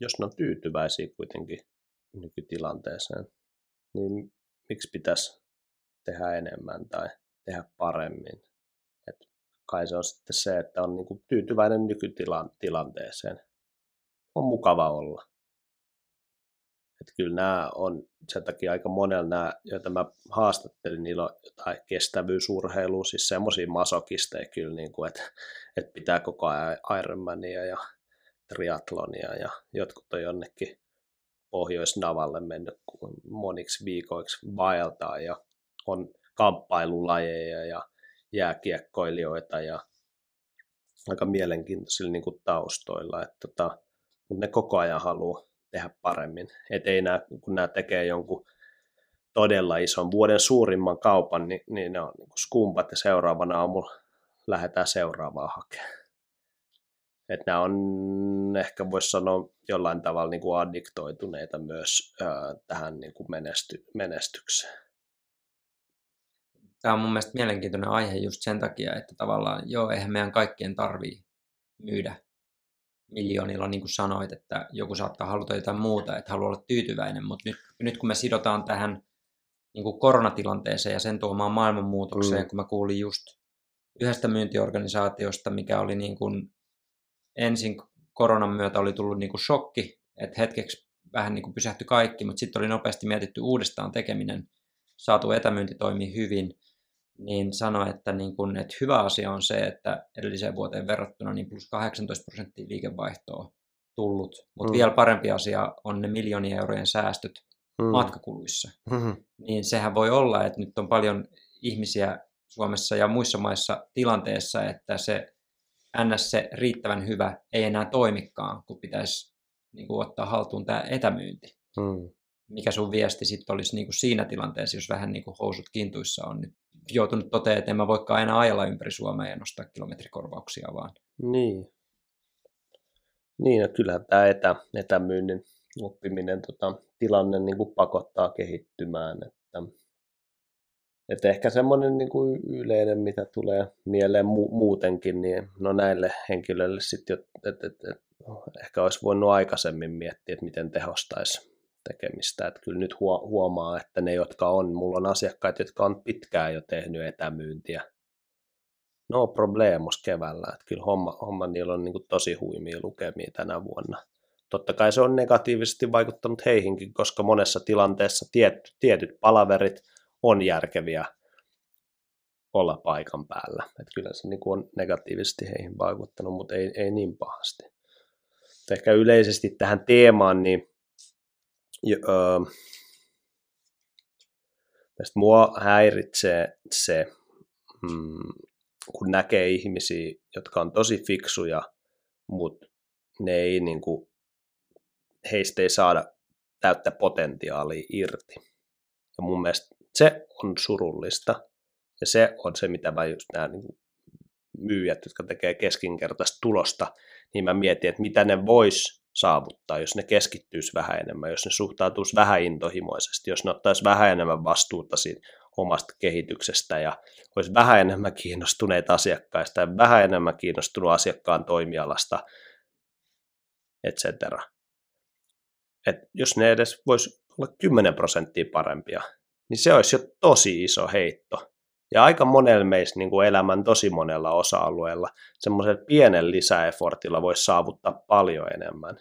A: Jos ne on tyytyväisiä kuitenkin nykytilanteeseen, niin miksi pitäisi tehdä enemmän tai tehdä paremmin? Et kai se on sitten se, että on niin kuin tyytyväinen nykytilanteeseen. On mukava olla. Että kyllä nämä on sen takia aika monella nämä, joita mä haastattelin, niillä on jotain kestävyysurheilua, siis semmoisia masokisteja kyllä, niin kuin, että, että pitää koko ajan Ironmania ja triatlonia ja jotkut on jonnekin Pohjois-Navalle mennyt moniksi viikoiksi vaeltaa ja on kamppailulajeja ja jääkiekkoilijoita ja aika mielenkiintoisilla niin kuin taustoilla, että tota, mutta ne koko ajan haluaa tehdä paremmin. Et ei nää, kun nämä tekee jonkun todella ison vuoden suurimman kaupan, niin, niin ne on niin skumpat ja seuraavana aamulla lähdetään seuraavaa hakemaan. Et nämä on ehkä voisi sanoa jollain tavalla niin kuin addiktoituneita myös ää, tähän niin kuin menesty, menestykseen.
B: Tämä on mun mielestä mielenkiintoinen aihe just sen takia, että tavallaan joo, eihän meidän kaikkien tarvii myydä miljoonilla, niin kuin sanoit, että joku saattaa haluta jotain muuta, että haluaa olla tyytyväinen, mutta nyt, nyt kun me sidotaan tähän niin kuin koronatilanteeseen ja sen tuomaan maailmanmuutokseen, mm. kun mä kuulin just yhdestä myyntiorganisaatiosta, mikä oli niin kuin ensin koronan myötä oli tullut niin kuin shokki, että hetkeksi vähän niin kuin pysähtyi kaikki, mutta sitten oli nopeasti mietitty uudestaan tekeminen, saatu etämyynti toimii hyvin, niin sanoi, että, niin kun, että hyvä asia on se, että edelliseen vuoteen verrattuna niin plus 18 prosenttia liikevaihtoa tullut, mutta mm. vielä parempi asia on ne miljoonien eurojen säästöt mm. matkakuluissa. Mm-hmm. Niin sehän voi olla, että nyt on paljon ihmisiä Suomessa ja muissa maissa tilanteessa, että se ns. se riittävän hyvä ei enää toimikaan, kun pitäisi niin kuin, ottaa haltuun tämä etämyynti. Mm. Mikä sun viesti sitten olisi niin kuin siinä tilanteessa, jos vähän niin kuin housut kintuissa on nyt joutunut toteamaan, että en mä voikaan aina ajella ympäri Suomea ja nostaa kilometrikorvauksia vaan.
A: Niin. Niin, ja kyllähän tämä etä, etämyynnin oppiminen tota, tilanne niin kuin pakottaa kehittymään. Että, että ehkä semmoinen niin kuin yleinen, mitä tulee mieleen mu- muutenkin, niin no näille henkilöille sitten, että, että, että ehkä olisi voinut aikaisemmin miettiä, että miten tehostaisi tekemistä. Että kyllä nyt huomaa, että ne, jotka on, mulla on asiakkaita, jotka on pitkään jo tehnyt etämyyntiä. No problemos keväällä, että kyllä homma, homma niillä on niin tosi huimia lukemia tänä vuonna. Totta kai se on negatiivisesti vaikuttanut heihinkin, koska monessa tilanteessa tiet, tietyt palaverit on järkeviä olla paikan päällä. Että kyllä se niin on negatiivisesti heihin vaikuttanut, mutta ei, ei niin pahasti. Ehkä yleisesti tähän teemaan, niin öö, mua häiritsee se, mm, kun näkee ihmisiä, jotka on tosi fiksuja, mutta ne ei niin kuin, heistä ei saada täyttä potentiaalia irti. Ja mun mielestä se on surullista. Ja se on se, mitä mä just näen niin myyjät, jotka tekee keskinkertaista tulosta, niin mä mietin, että mitä ne vois saavuttaa, jos ne keskittyisi vähän enemmän, jos ne suhtautuisi vähän intohimoisesti, jos ne ottaisi vähän enemmän vastuuta siitä omasta kehityksestä ja olisi vähän enemmän kiinnostuneita asiakkaista ja vähän enemmän kiinnostunut asiakkaan toimialasta, etc. Et jos ne edes voisi olla 10 prosenttia parempia, niin se olisi jo tosi iso heitto. Ja aika monella meistä niin kuin elämän tosi monella osa-alueella semmoisella pienen lisäefortilla voisi saavuttaa paljon enemmän.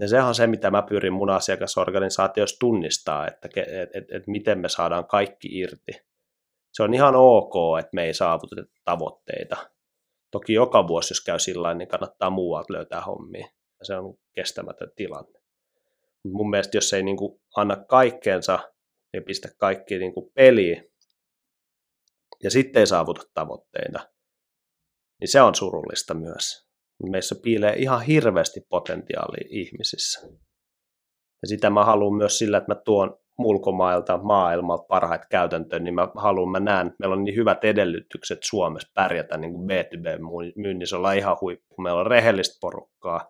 A: Ja se on se, mitä mä pyrin mun asiakasorganisaatiossa tunnistaa, että et, et, et miten me saadaan kaikki irti. Se on ihan ok, että me ei saavuteta tavoitteita. Toki joka vuosi, jos käy sillä niin kannattaa muualta löytää hommia. Se on kestämätön tilanne. Mun mielestä, jos ei niin kuin anna kaikkeensa ja pistä kaikki niin kuin peliin, ja sitten ei saavuta tavoitteita, niin se on surullista myös. Meissä piilee ihan hirveästi potentiaalia ihmisissä. Ja sitä mä haluan myös sillä, että mä tuon ulkomailta, maailmalta parhaita käytäntöjä, niin mä haluan, mä näen, meillä on niin hyvät edellytykset Suomessa pärjätä niin kuin B2B-myynnissä, ollaan ihan huippu. Meillä on rehellistä porukkaa,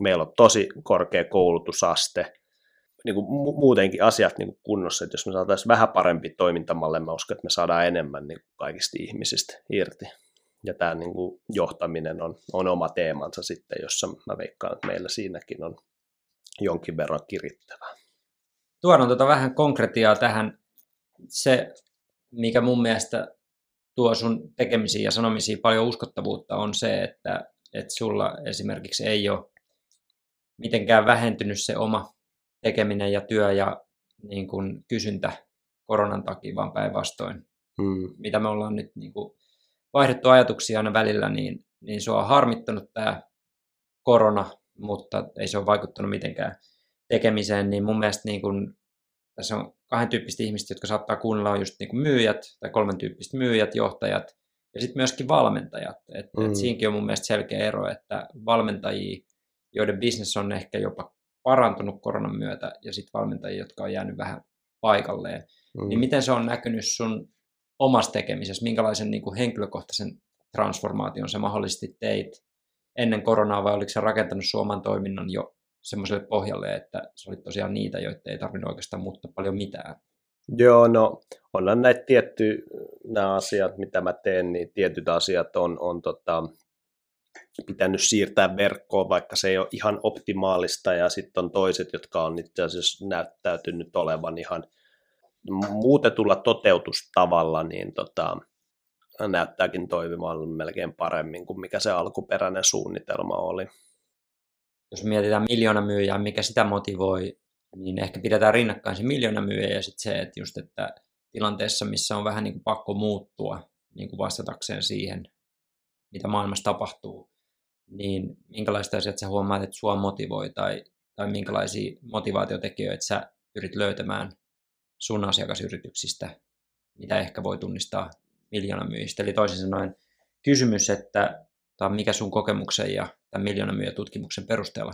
A: meillä on tosi korkea koulutusaste, niin kuin muutenkin asiat niin kuin kunnossa, että jos me saataisiin vähän parempi toimintamalle, mä uskon, että me saadaan enemmän niin kuin kaikista ihmisistä irti. Ja tämä niin kuin johtaminen on, on oma teemansa sitten, jossa mä veikkaan, että meillä siinäkin on jonkin verran kirittävää.
B: Tuodaan tuota vähän konkretiaa tähän. Se, mikä mun mielestä tuo sun tekemisiin ja sanomisiin paljon uskottavuutta, on se, että, että sulla esimerkiksi ei ole mitenkään vähentynyt se oma tekeminen ja työ ja niin kuin kysyntä koronan takia, vaan päinvastoin. Hmm. Mitä me ollaan nyt niin kuin vaihdettu ajatuksia aina välillä, niin, niin se on harmittanut tämä korona, mutta ei se ole vaikuttanut mitenkään tekemiseen, niin mun mielestä niin kuin, tässä on kahden tyyppistä ihmistä, jotka saattaa kuunnella, on just niin kuin myyjät, tai kolmen tyyppistä myyjät, johtajat, ja sitten myöskin valmentajat. Et, mm. et siinäkin on mun mielestä selkeä ero, että valmentajia, joiden business on ehkä jopa parantunut koronan myötä, ja sitten valmentajia, jotka on jäänyt vähän paikalleen. Mm. Niin miten se on näkynyt sun omassa tekemisessä, minkälaisen niin kuin henkilökohtaisen transformaation se mahdollisesti teit ennen koronaa, vai oliko se rakentanut Suomen toiminnan jo semmoiselle pohjalle, että se oli tosiaan niitä, joita ei tarvinnut oikeastaan muuttaa paljon mitään?
A: Joo, no onhan näitä tietty, nämä asiat, mitä mä teen, niin tietyt asiat on, on tota, pitänyt siirtää verkkoon, vaikka se ei ole ihan optimaalista, ja sitten on toiset, jotka on itse asiassa näyttäytynyt olevan ihan muutetulla toteutustavalla, niin tota, näyttääkin toimimaan melkein paremmin kuin mikä se alkuperäinen suunnitelma oli.
B: Jos mietitään miljoona myyjää, mikä sitä motivoi, niin ehkä pidetään rinnakkain se miljoona myyjä ja sitten se, että just että tilanteessa, missä on vähän niin kuin pakko muuttua niin kuin vastatakseen siihen, mitä maailmassa tapahtuu, niin minkälaista asiat sä huomaat, että sua motivoi tai, tai minkälaisia motivaatiotekijöitä sä pyrit löytämään sun asiakasyrityksistä, mitä ehkä voi tunnistaa miljoonan myyjistä. Eli toisin sanoen kysymys, että tai mikä sun kokemuksen ja tämän miljoonan myyjä tutkimuksen perusteella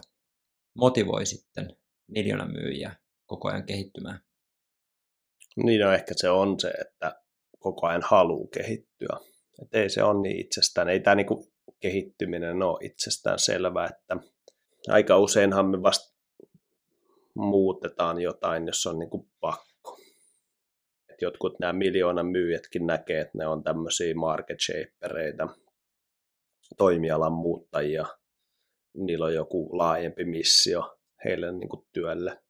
B: motivoi sitten miljoonan myyjiä koko ajan kehittymään?
A: Niin no ehkä se on se, että koko ajan haluaa kehittyä. Et ei se ole niin itsestään. Ei tämä niinku kehittyminen ole itsestään selvää, että aika useinhan me vasta muutetaan jotain, jos on niinku pakko. Et jotkut nämä miljoonan myyjätkin näkee, että ne on tämmöisiä market shapereita, toimialan muuttajia. Niillä on joku laajempi missio heille niin kuin työlle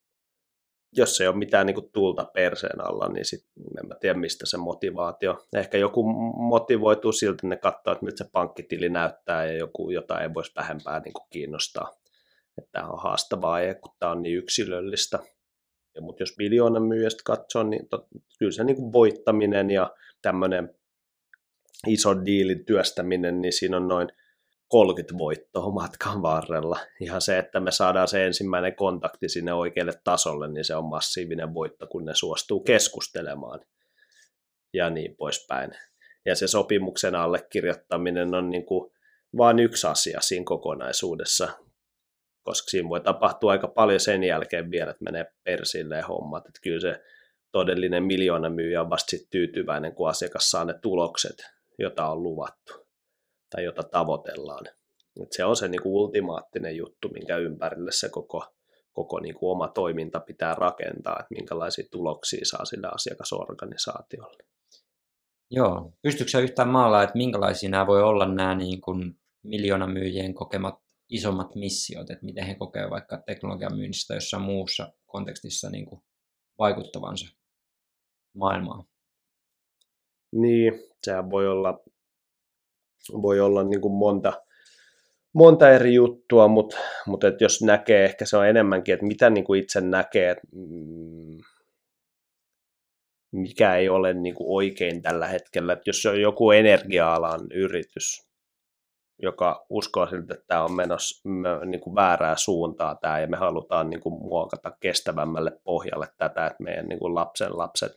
A: jos ei ole mitään niin kuin tulta perseen alla, niin sit en mä tiedä, mistä se motivaatio. Ehkä joku motivoituu siltä, että ne katsoo, että miltä se pankkitili näyttää ja joku jotain ei voisi vähempää niin kuin kiinnostaa. Että tämä on haastavaa, kun tämä on niin yksilöllistä. Ja, mutta jos miljoonan myyjästä katsoo, niin tot, kyllä se niin kuin voittaminen ja tämmöinen iso diilin työstäminen, niin siinä on noin – 30 voittoa matkan varrella. Ihan se, että me saadaan se ensimmäinen kontakti sinne oikealle tasolle, niin se on massiivinen voitto, kun ne suostuu keskustelemaan ja niin poispäin. Ja se sopimuksen allekirjoittaminen on niin kuin vain yksi asia siinä kokonaisuudessa, koska siinä voi tapahtua aika paljon sen jälkeen vielä, että menee persille hommat. Että kyllä se todellinen miljoona myyjä on vasta sit tyytyväinen, kun asiakas saa ne tulokset, joita on luvattu tai jota tavoitellaan. Et se on se niin kuin ultimaattinen juttu, minkä ympärille se koko, koko niin kuin oma toiminta pitää rakentaa, että minkälaisia tuloksia saa sillä asiakasorganisaatiolle.
B: Joo. Pystytkö yhtään maalla, että minkälaisia nämä voi olla nämä niin kuin myyjien kokemat isommat missiot, että miten he kokevat vaikka teknologian myynnistä jossain muussa kontekstissa niin kuin vaikuttavansa maailmaan?
A: Niin, sehän voi olla, voi olla niin kuin monta, monta eri juttua, mutta, mutta että jos näkee, ehkä se on enemmänkin, että mitä niin kuin itse näkee, että mm, mikä ei ole niin kuin oikein tällä hetkellä. Että jos on joku energia-alan yritys, joka uskoo siltä, että tämä on menossa niin kuin väärää suuntaa tämä, ja me halutaan niin kuin muokata kestävämmälle pohjalle tätä, että meidän niin kuin lapsen lapset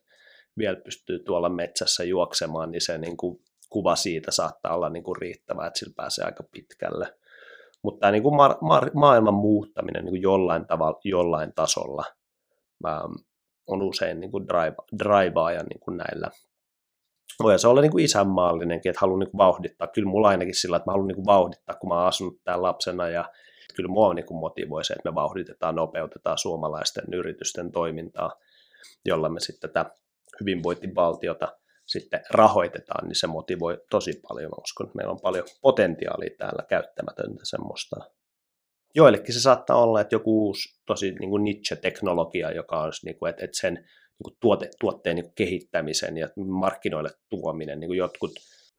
A: vielä pystyy tuolla metsässä juoksemaan, niin se niin kuin kuva siitä saattaa olla niin kuin riittävä, että sillä pääsee aika pitkälle. Mutta tämä niin kuin ma- ma- maailman muuttaminen niin kuin jollain tavalla, jollain tasolla ähm, on usein niin kuin drive, niin kuin näillä. Voi se olla niin kuin isänmaallinenkin, että haluan niin kuin vauhdittaa. Kyllä mulla ainakin sillä, että mä haluan niin kuin vauhdittaa, kun mä oon asunut täällä lapsena ja kyllä mua niin kuin motivoi se, että me vauhditetaan, nopeutetaan suomalaisten yritysten toimintaa, jolla me sitten tätä hyvinvointivaltiota sitten rahoitetaan, niin se motivoi tosi paljon. Mä uskon, että meillä on paljon potentiaalia täällä käyttämätöntä semmoista. Joillekin se saattaa olla, että joku uusi tosi niin kuin niche-teknologia, joka on, niin kuin, että, että sen niin kuin tuote, tuotteen niin kuin kehittämisen ja markkinoille tuominen, niin kuin jotkut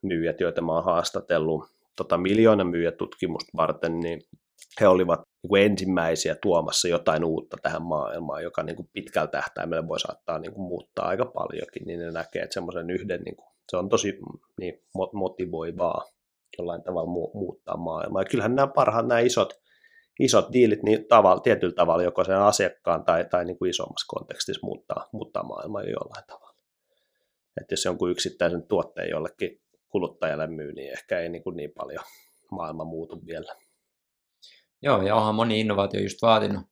A: myyjät, joita mä oon haastatellut tota, miljoona myyjätutkimusta varten, niin he olivat niin kuin ensimmäisiä tuomassa jotain uutta tähän maailmaan, joka niin kuin pitkällä tähtäimellä voi saattaa niin kuin muuttaa aika paljonkin, niin ne näkee, että semmoisen yhden, niin kuin, se on tosi niin, motivoivaa jollain tavalla mu- muuttaa maailmaa. Ja kyllähän nämä parhaat, nämä isot, isot diilit niin tavalla, tietyllä tavalla joko sen asiakkaan tai, tai niin kuin isommassa kontekstissa muuttaa, muuttaa maailmaa jo jollain tavalla. Että jos jonkun yksittäisen tuotteen jollekin kuluttajalle myy, niin ehkä ei niin, kuin niin paljon maailma muutu vielä.
B: Joo, ja onhan moni innovaatio just vaatinut,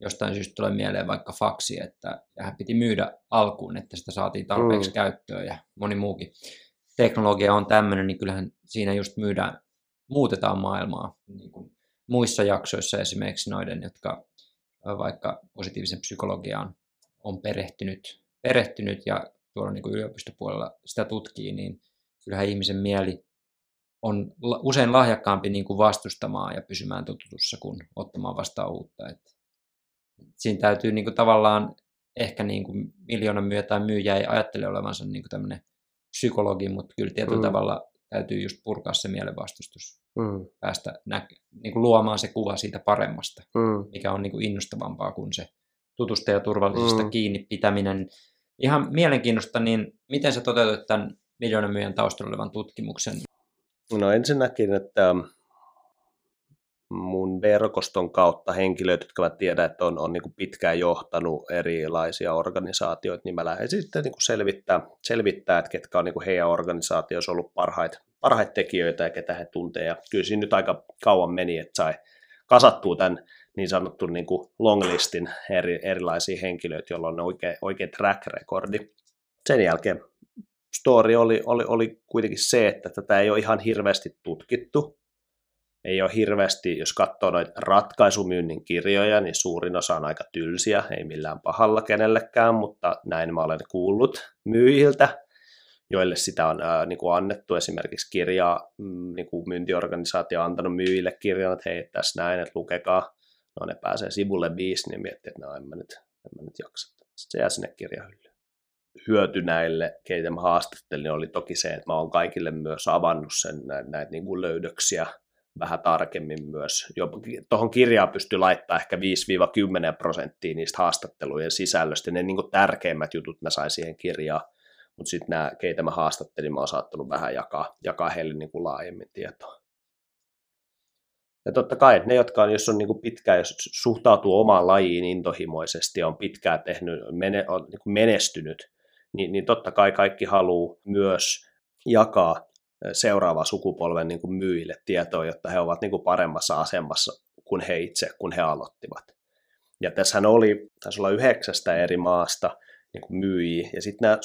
B: jostain syystä tulee mieleen vaikka faksi, että hän piti myydä alkuun, että sitä saatiin tarpeeksi mm. käyttöön ja moni muukin teknologia on tämmöinen, niin kyllähän siinä just myydään, muutetaan maailmaa. Niin kuin muissa jaksoissa esimerkiksi noiden, jotka vaikka positiivisen psykologiaan on perehtynyt, perehtynyt ja tuolla niin kuin yliopistopuolella sitä tutkii, niin kyllähän ihmisen mieli on usein lahjakkaampi niin kuin vastustamaan ja pysymään totutussa kuin ottamaan vastaan uutta. Et siinä täytyy niin kuin tavallaan ehkä niin kuin miljoonan myyjä tai myyjä ei ajattele olevansa niin kuin tämmöinen psykologi, mutta kyllä tietyllä mm. tavalla täytyy just purkaa se mielenvastustus, mm. päästä nä- niin kuin luomaan se kuva siitä paremmasta, mm. mikä on niin kuin innostavampaa kuin se tutusta ja turvallisesta mm. kiinni pitäminen. Ihan mielenkiinnosta, niin miten sä toteutat tämän miljoonan myyjän taustalla olevan tutkimuksen?
A: No ensinnäkin, että mun verkoston kautta henkilöt, jotka mä tiedän, että on, on niin kuin pitkään johtanut erilaisia organisaatioita, niin mä lähden sitten niin kuin selvittää, selvittää, että ketkä on niin kuin heidän organisaatioissa ollut parhaita, parhaita tekijöitä ja ketä he tuntee. Ja kyllä siinä nyt aika kauan meni, että sai kasattua tämän niin sanottu niin kuin longlistin eri, erilaisia henkilöitä, joilla on oikea, oikea track recordi. Sen jälkeen story oli, oli, oli kuitenkin se, että tätä ei ole ihan hirveästi tutkittu. Ei ole hirveästi, jos katsoo noita ratkaisumyynnin kirjoja, niin suurin osa on aika tylsiä, ei millään pahalla kenellekään, mutta näin mä olen kuullut myyjiltä, joille sitä on ää, niin kuin annettu esimerkiksi kirjaa, mm, niin kuin myyntiorganisaatio on antanut myyjille kirjan, että hei, tässä näin, että lukekaa. No ne pääsee sivulle viisi, niin miettii, että no en mä nyt, en mä nyt jaksa. Sitten se jää sinne kirjahyllyyn hyöty näille, keitä mä haastattelin, oli toki se, että mä oon kaikille myös avannut sen näitä, näitä niin kuin löydöksiä vähän tarkemmin myös. Tuohon kirjaan pystyy laittaa ehkä 5-10 prosenttia niistä haastattelujen sisällöstä. Ne niin kuin tärkeimmät jutut mä sain siihen kirjaan, mutta sitten nämä, keitä mä haastattelin, mä oon saattanut vähän jakaa, jakaa heille niin kuin laajemmin tietoa. Ja totta kai ne, jotka on, jos on niin pitkään, jos suhtautuu omaan lajiin intohimoisesti ja on pitkään tehnyt, mene, on niin menestynyt, niin, niin totta kai kaikki haluaa myös jakaa seuraava sukupolven niin kuin myyjille tietoa, jotta he ovat niin kuin paremmassa asemassa kuin he itse, kun he aloittivat. Ja tässähän oli, tässä olla yhdeksästä eri maasta niin kuin myyjiä, ja sitten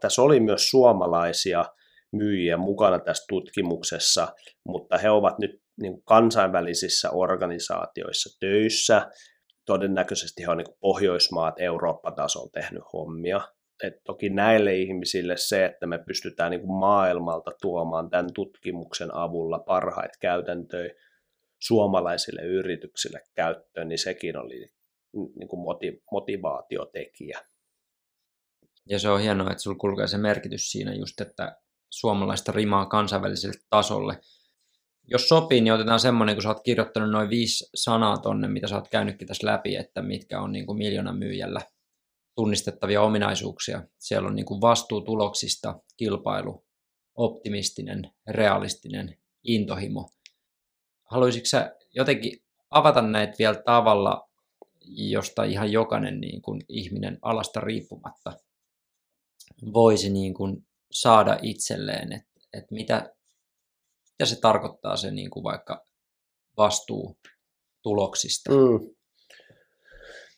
A: tässä oli myös suomalaisia myyjiä mukana tässä tutkimuksessa, mutta he ovat nyt niin kuin kansainvälisissä organisaatioissa töissä. Todennäköisesti he on niin Pohjoismaat Eurooppa-tasolla tehnyt hommia. Et toki näille ihmisille se, että me pystytään niin kuin maailmalta tuomaan tämän tutkimuksen avulla parhaita käytäntöjä suomalaisille yrityksille käyttöön, niin sekin oli niin kuin motivaatiotekijä.
B: Ja se on hienoa, että sinulla kulkee se merkitys siinä just, että suomalaista rimaa kansainväliselle tasolle. Jos sopii, niin otetaan semmoinen, kun sä oot kirjoittanut noin viisi sanaa tonne, mitä sä oot käynytkin tässä läpi, että mitkä on niin kuin miljoonan myyjällä tunnistettavia ominaisuuksia. Siellä on niin kuin vastuu tuloksista, kilpailu, optimistinen, realistinen, intohimo. Haluaisitko sä jotenkin avata näitä vielä tavalla, josta ihan jokainen niin kuin ihminen alasta riippumatta voisi niin kuin saada itselleen, että, että mitä, mitä se tarkoittaa se niin kuin vaikka vastuu tuloksista. Mm.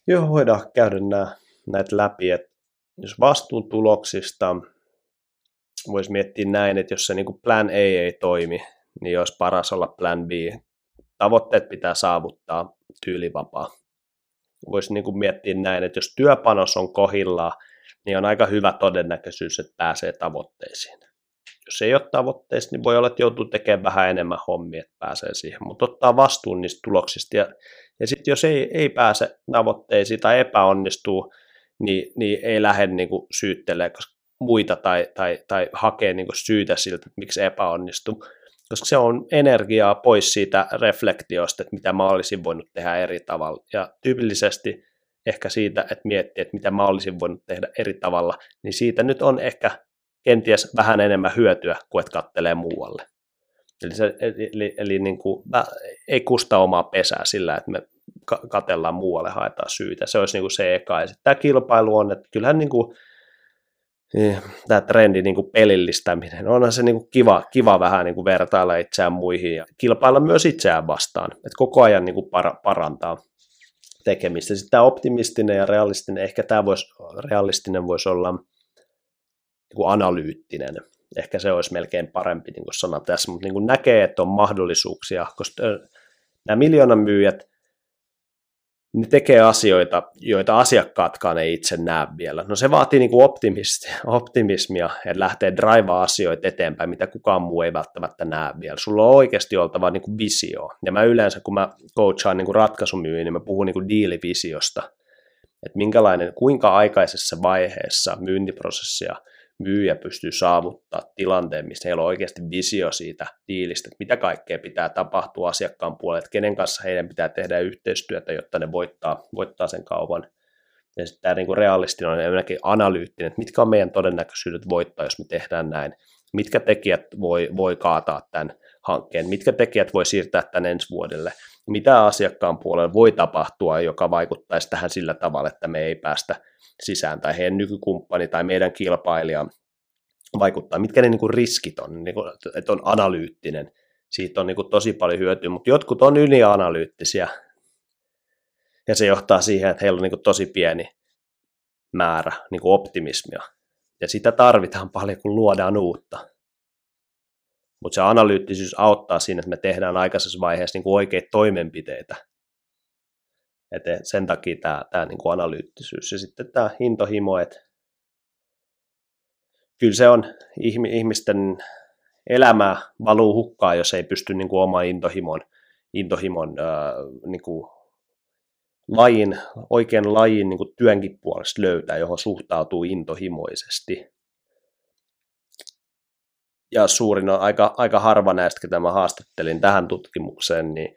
A: Joo, voidaan käydä nämä, näitä läpi, että jos vastuun tuloksista voisi miettiä näin, että jos se niin kuin plan A ei toimi, niin olisi paras olla plan B. Tavoitteet pitää saavuttaa tyylivapaa. Voisi niin kuin miettiä näin, että jos työpanos on kohillaan, niin on aika hyvä todennäköisyys, että pääsee tavoitteisiin. Jos ei ole tavoitteista, niin voi olla, että joutuu tekemään vähän enemmän hommia, että pääsee siihen, mutta ottaa vastuun niistä tuloksista. Ja, ja sitten jos ei, ei pääse tavoitteisiin tai epäonnistuu, niin, niin ei lähde niin kuin syyttelemään muita tai, tai, tai hakee niin kuin syytä siltä, että miksi epäonnistuu, koska se on energiaa pois siitä reflektiosta, että mitä mä olisin voinut tehdä eri tavalla. Ja tyypillisesti ehkä siitä, että miettii, että mitä mä olisin voinut tehdä eri tavalla, niin siitä nyt on ehkä kenties vähän enemmän hyötyä kuin että kattelee muualle. Eli, se, eli, eli niin kuin, ei kusta omaa pesää sillä, että me katellaan muualle, haetaan syytä. Se olisi niin kuin se eka. Ja tämä kilpailu on, että kyllähän niin kuin, niin, tämä trendi niin kuin pelillistäminen, onhan se niin kuin kiva, kiva vähän niin kuin vertailla itseään muihin ja kilpailla myös itseään vastaan, että koko ajan niin kuin parantaa tekemistä. Sitten tämä optimistinen ja realistinen, ehkä tämä voisi, realistinen voisi olla niin kuin analyyttinen. Ehkä se olisi melkein parempi niin kuin sana tässä, mutta niin kuin näkee, että on mahdollisuuksia, koska nämä miljoonan myyjät, ne tekee asioita, joita asiakkaatkaan ei itse näe vielä. No se vaatii niin kuin optimismia, että lähtee draivaa asioita eteenpäin, mitä kukaan muu ei välttämättä näe vielä. Sulla on oikeasti oltava niin kuin visio. Ja mä yleensä, kun mä coachaan niin ratkaisumyyjä, niin mä puhun niin kuin diilivisiosta. Että minkälainen, kuinka aikaisessa vaiheessa myyntiprosessia – myyjä pystyy saavuttaa tilanteen, missä heillä on oikeasti visio siitä diilistä, että mitä kaikkea pitää tapahtua asiakkaan puolelle, että kenen kanssa heidän pitää tehdä yhteistyötä, jotta ne voittaa, voittaa sen kaupan. Ja sitten tämä niin realistinen on enemmänkin analyyttinen, että mitkä on meidän todennäköisyydet voittaa, jos me tehdään näin. Mitkä tekijät voi, voi kaataa tämän hankkeen, mitkä tekijät voi siirtää tämän ensi vuodelle, mitä asiakkaan puolella voi tapahtua, joka vaikuttaisi tähän sillä tavalla, että me ei päästä sisään tai heidän nykykumppani tai meidän kilpailija vaikuttaa, mitkä ne niin kuin riskit on, niin kuin, että on analyyttinen, siitä on niin kuin tosi paljon hyötyä, mutta jotkut on ylianalyyttisiä. Ja se johtaa siihen, että heillä on niin kuin tosi pieni määrä niin kuin optimismia. Ja sitä tarvitaan paljon, kun luodaan uutta. Mutta se analyyttisyys auttaa siinä, että me tehdään aikaisessa vaiheessa niin kuin oikeita toimenpiteitä et sen takia tämä, tämä niin kuin analyyttisyys. Ja sitten tämä intohimo, että kyllä se on ihmisten elämää valuu hukkaa, jos ei pysty niin kuin oma intohimon, intohimon ää, niin kuin lajin, oikean lajin niin kuin työnkin puolesta löytää, johon suhtautuu intohimoisesti. Ja suurin on aika, aika harva näistä, ketä mä haastattelin tähän tutkimukseen, niin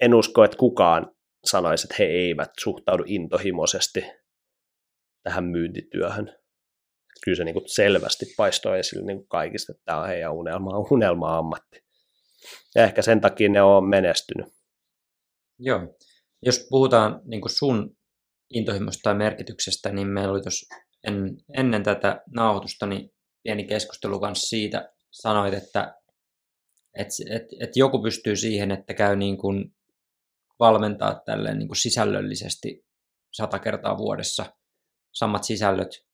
A: en usko, että kukaan sanoisi, että he eivät suhtaudu intohimoisesti tähän myyntityöhön. Kyllä se niin kuin selvästi paistoi esille niin kuin kaikista, että tämä on heidän unelma, unelma-ammatti. Ja ehkä sen takia ne on menestynyt.
B: Joo. Jos puhutaan niin kuin sun intohimosta tai merkityksestä, niin meillä oli tuossa en, ennen tätä nauhoitusta niin pieni keskustelu kanssa siitä. Sanoit, että et, et, et joku pystyy siihen, että käy niin kuin valmentaa tälleen niin kuin sisällöllisesti sata kertaa vuodessa samat sisällöt,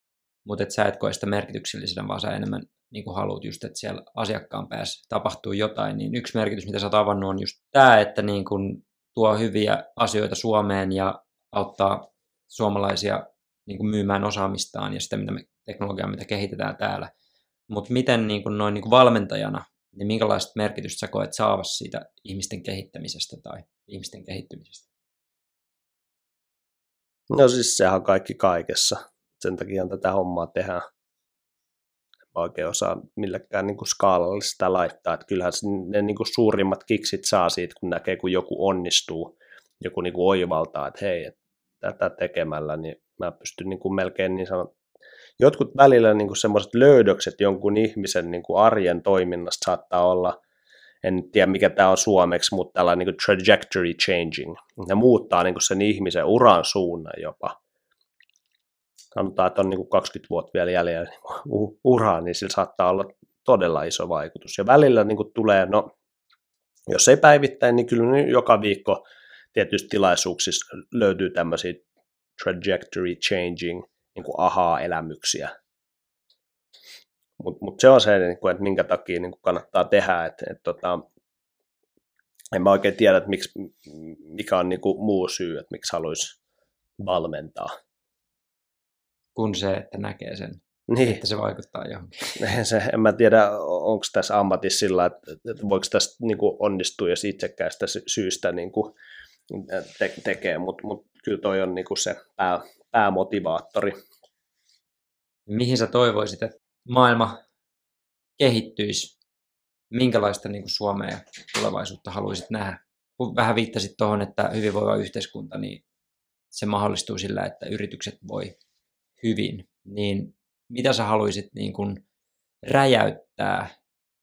B: mutta et sä et koe sitä merkityksellisenä, vaan sä enemmän niin kuin haluat just, että siellä asiakkaan päässä tapahtuu jotain, niin yksi merkitys, mitä sä oot avannut, on just tämä, että niin kuin tuo hyviä asioita Suomeen ja auttaa suomalaisia niin kuin myymään osaamistaan ja sitä mitä me, teknologiaa, mitä kehitetään täällä. Mutta miten niin kuin noin niin kuin valmentajana, niin minkälaista merkitystä sä koet saavassa siitä ihmisten kehittämisestä tai ihmisten kehittymisestä?
A: No siis sehän on kaikki kaikessa. Sen takia tätä hommaa tehdään. En oikein osaa millekään niin skaalallista laittaa. Että kyllähän ne niin kuin suurimmat kiksit saa siitä, kun näkee, kun joku onnistuu, joku niin kuin oivaltaa, että hei, tätä tekemällä, niin mä pystyn niin kuin melkein niin sanot, jotkut välillä niin kuin semmoiset löydökset jonkun ihmisen niin kuin arjen toiminnasta saattaa olla, en tiedä mikä tämä on suomeksi, mutta tällainen niin kuin trajectory changing. Ne muuttaa niin kuin sen ihmisen uran suunnan jopa. Sanotaan, että on niin kuin 20 vuotta vielä jäljellä niin uraa, niin sillä saattaa olla todella iso vaikutus. Ja välillä niin kuin tulee, no jos ei päivittäin, niin kyllä joka viikko tietysti tilaisuuksissa löytyy tämmöisiä trajectory changing niin kuin ahaa-elämyksiä. Mutta mut se on se, niin kuin, että minkä takia niin kuin kannattaa tehdä. Et, et, tota, en mä oikein tiedä, että miksi, mikä on niin kuin muu syy, että miksi haluaisi valmentaa.
B: Kun se, että näkee sen,
A: niin.
B: että se vaikuttaa johonkin.
A: Se, en mä tiedä, onko tässä ammatissa sillä, että, että voiko tässä niin kuin onnistua, jos itsekkäistä syystä niin kuin te- tekee, mutta mut kyllä toi on niin kuin se pää, päämotivaattori.
B: Mihin sä toivoisit, että maailma kehittyisi? Minkälaista niin kuin Suomea ja tulevaisuutta haluaisit nähdä? Kun vähän viittasit tuohon, että hyvinvoiva yhteiskunta, niin se mahdollistuu sillä, että yritykset voi hyvin. Niin mitä sä haluaisit niin kuin räjäyttää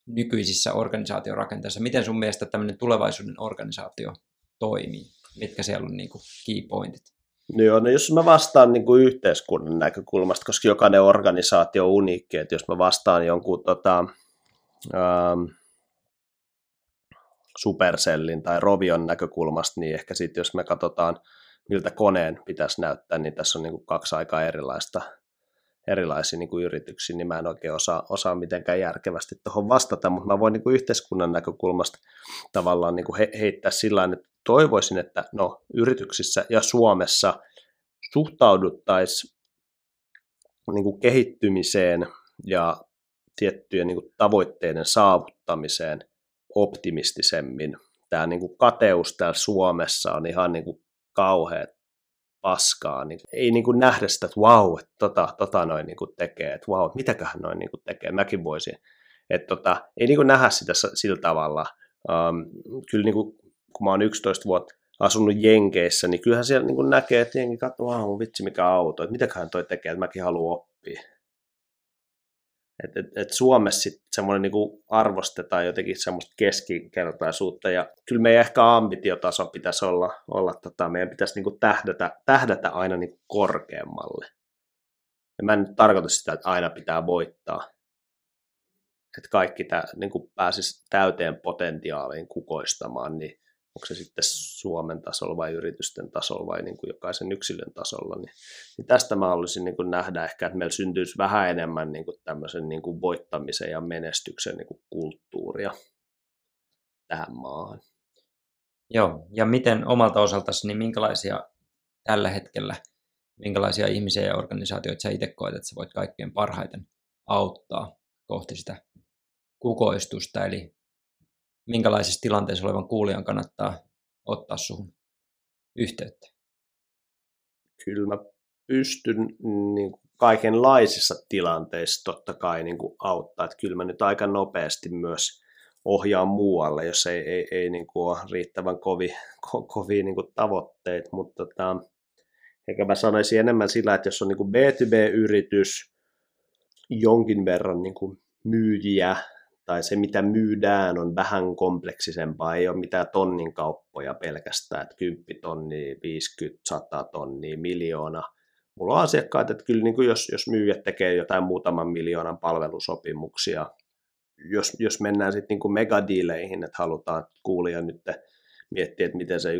B: nykyisissä organisaatiorakenteissa? Miten sun mielestä tämmöinen tulevaisuuden organisaatio toimii? Mitkä siellä on niin kuin key pointit?
A: Joo, no jos mä vastaan niin kuin yhteiskunnan näkökulmasta, koska jokainen organisaatio on uniikki, että jos mä vastaan jonkun tota, ähm, Supercellin tai Rovion näkökulmasta, niin ehkä sitten jos me katsotaan, miltä koneen pitäisi näyttää, niin tässä on niin kuin kaksi aika erilaista erilaisia niin kuin yrityksiä, niin mä en oikein osaa, osaa mitenkään järkevästi tuohon vastata, mutta mä voin niin kuin yhteiskunnan näkökulmasta tavallaan niin kuin he, heittää sillä että toivoisin, että no, yrityksissä ja Suomessa suhtauduttaisiin niin kuin kehittymiseen ja tiettyjen niin kuin tavoitteiden saavuttamiseen optimistisemmin. Tämä niin kuin kateus täällä Suomessa on ihan niin kuin kauheat paskaa. Niin ei niin kuin nähdä sitä, että vau, että tota, tota noin niin kuin tekee, että vau, mitäköhän noin niin kuin tekee, mäkin voisin. Että tota, ei niin kuin nähdä sitä sillä tavalla. Um, kyllä niin kuin, kun mä oon 11 vuotta asunut Jenkeissä, niin kyllähän siellä niin kuin näkee, että jengi katsoo, vau, vitsi mikä auto, että mitäköhän toi tekee, että mäkin haluan oppia. Et, et, et Suomessa sitten semmoinen niinku arvostetaan jotenkin semmoista keskinkertaisuutta ja kyllä meidän ehkä ambitiotaso pitäisi olla, olla tota, meidän pitäisi niinku tähdätä, tähdätä aina niinku korkeammalle. Ja mä en nyt tarkoita sitä, että aina pitää voittaa. Että kaikki tää, niinku pääsisi täyteen potentiaaliin kukoistamaan, niin onko se sitten Suomen tasolla vai yritysten tasolla vai niin kuin jokaisen yksilön tasolla, niin, niin tästä mä haluaisin niin kuin nähdä ehkä, että meillä syntyisi vähän enemmän niin kuin tämmöisen niin kuin voittamisen ja menestyksen niin kuin kulttuuria tähän maahan.
B: Joo, ja miten omalta osaltasi, niin minkälaisia tällä hetkellä, minkälaisia ihmisiä ja organisaatioita sä itse koet, että sä voit kaikkein parhaiten auttaa kohti sitä kukoistusta, eli minkälaisessa tilanteessa olevan kuulijan kannattaa ottaa suhun yhteyttä?
A: Kyllä mä pystyn niin kuin kaikenlaisissa tilanteissa totta kai niin kuin auttaa. Että kyllä mä nyt aika nopeasti myös ohjaan muualle, jos ei, ei, ei niin kuin ole riittävän kovi, ko, kovia niin kuin tavoitteet. Mutta tota, ehkä mä sanoisin enemmän sillä, että jos on niin kuin B2B-yritys, jonkin verran niin kuin myyjiä, tai se mitä myydään on vähän kompleksisempaa, ei ole mitään tonnin kauppoja pelkästään, että 10 tonnia, 50, 100 tonnia, miljoona, mulla on asiakkaat, että kyllä niin kuin jos, jos myyjät tekee jotain muutaman miljoonan palvelusopimuksia, jos, jos mennään sitten niin megadiileihin, että halutaan kuulia nyt miettiä, että miten se 1,2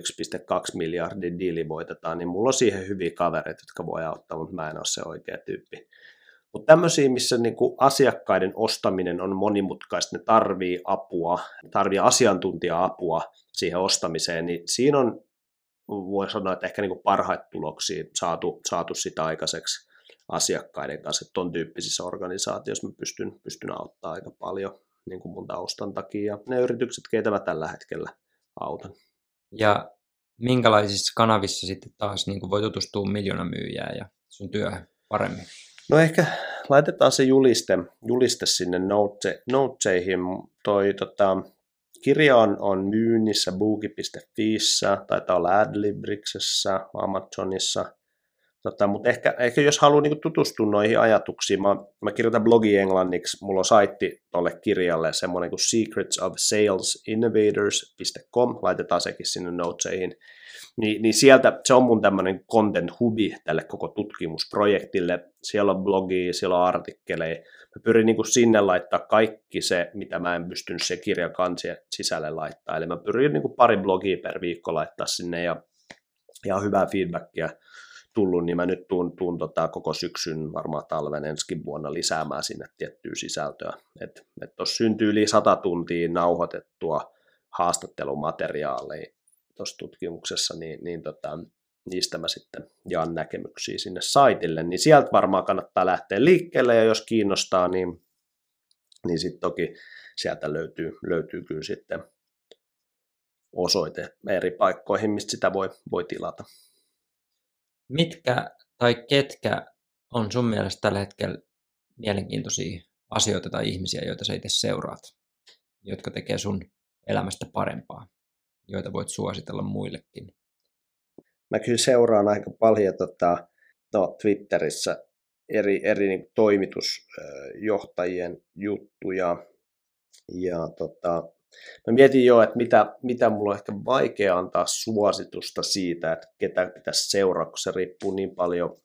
A: miljardin diili voitetaan, niin mulla on siihen hyviä kavereita, jotka voi auttaa, mutta mä en ole se oikea tyyppi. Mutta tämmöisiä, missä niinku asiakkaiden ostaminen on monimutkaista, ne tarvii apua, tarvii asiantuntija-apua siihen ostamiseen, niin siinä on, voi sanoa, että ehkä niinku parhaita tuloksia saatu, saatu sitä aikaiseksi asiakkaiden kanssa, ton tyyppisissä organisaatioissa mä pystyn, pystyn auttamaan aika paljon niin kuin mun taustan takia ja ne yritykset, keitä mä tällä hetkellä autan.
B: Ja minkälaisissa kanavissa sitten taas niin voi tutustua miljoona myyjää ja sun työhön paremmin?
A: No ehkä laitetaan se juliste, juliste sinne note, noteihin. Toi tota, kirja on, on myynnissä booki.fiissä, taitaa olla Adlibriksessä, Amazonissa. Tota, mutta ehkä, ehkä jos haluaa niin tutustua noihin ajatuksiin, mä, mä kirjoitan blogi englanniksi, mulla on saitti tuolle kirjalle semmoinen kuin secretsofsalesinnovators.com, laitetaan sekin sinne notesihin. Niin, niin sieltä se on mun tämmöinen content hubi tälle koko tutkimusprojektille. Siellä on blogia, siellä on artikkeleja. Mä pyrin niin sinne laittaa kaikki se, mitä mä en pystynyt se kirjan kansien sisälle laittaa. Eli mä pyrin niin pari blogia per viikko laittaa sinne ja, ja hyvää feedbackia tullut, niin mä nyt tuun, tuun tota, koko syksyn, varmaan talven ensi vuonna lisäämään sinne tiettyä sisältöä. Että et tuossa syntyy yli 100 tuntia nauhoitettua haastattelumateriaaleja tuossa tutkimuksessa, niin, niin tota, niistä mä sitten jaan näkemyksiä sinne saitille, niin sieltä varmaan kannattaa lähteä liikkeelle, ja jos kiinnostaa, niin, niin sitten toki sieltä löytyy, löytyy kyllä sitten osoite eri paikkoihin, mistä sitä voi, voi tilata.
B: Mitkä tai ketkä on sun mielestä tällä hetkellä mielenkiintoisia asioita tai ihmisiä, joita sä itse seuraat, jotka tekee sun elämästä parempaa, joita voit suositella muillekin?
A: Mä kyllä seuraan aika paljon tota, no, Twitterissä eri, eri niin toimitusjohtajien juttuja. Ja tota, Mä mietin jo, että mitä, mitä mulla on ehkä vaikea antaa suositusta siitä, että ketä pitäisi seuraa, kun se riippuu niin paljon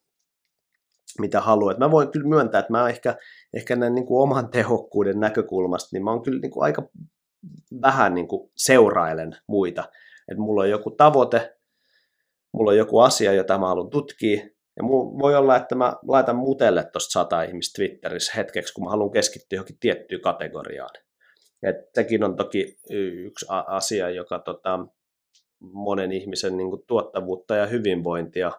A: mitä haluat. Mä voin kyllä myöntää, että mä ehkä, ehkä näin niin kuin oman tehokkuuden näkökulmasta, niin mä oon kyllä niin kuin aika vähän niin kuin seurailen muita. Että mulla on joku tavoite, mulla on joku asia, jota mä haluan tutkia, ja voi olla, että mä laitan mutelle tuosta sata ihmistä Twitterissä hetkeksi, kun mä haluan keskittyä johonkin tiettyyn kategoriaan. Et sekin on toki yksi asia, joka tota, monen ihmisen niin kuin, tuottavuutta ja hyvinvointia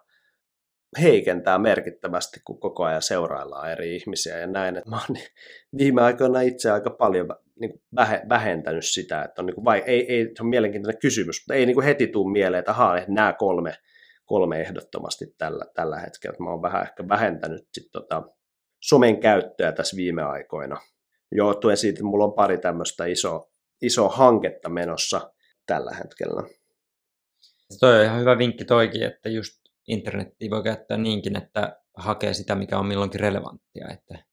A: heikentää merkittävästi, kun koko ajan seuraillaan eri ihmisiä ja näin. Että mä oon viime aikoina itse aika paljon niin kuin, vähentänyt sitä, että on, niin kuin, vai, ei, ei, se on mielenkiintoinen kysymys, mutta ei niin kuin, heti tule mieleen, että ahaa, nämä kolme, kolme ehdottomasti tällä, tällä hetkellä. Mä oon vähän ehkä vähentänyt sit, tota, somen käyttöä tässä viime aikoina johtuen siitä, että mulla on pari tämmöistä iso, iso hanketta menossa tällä hetkellä.
B: Toi on ihan hyvä vinkki toikin, että just internettiä voi käyttää niinkin, että hakee sitä, mikä on milloinkin relevanttia. Että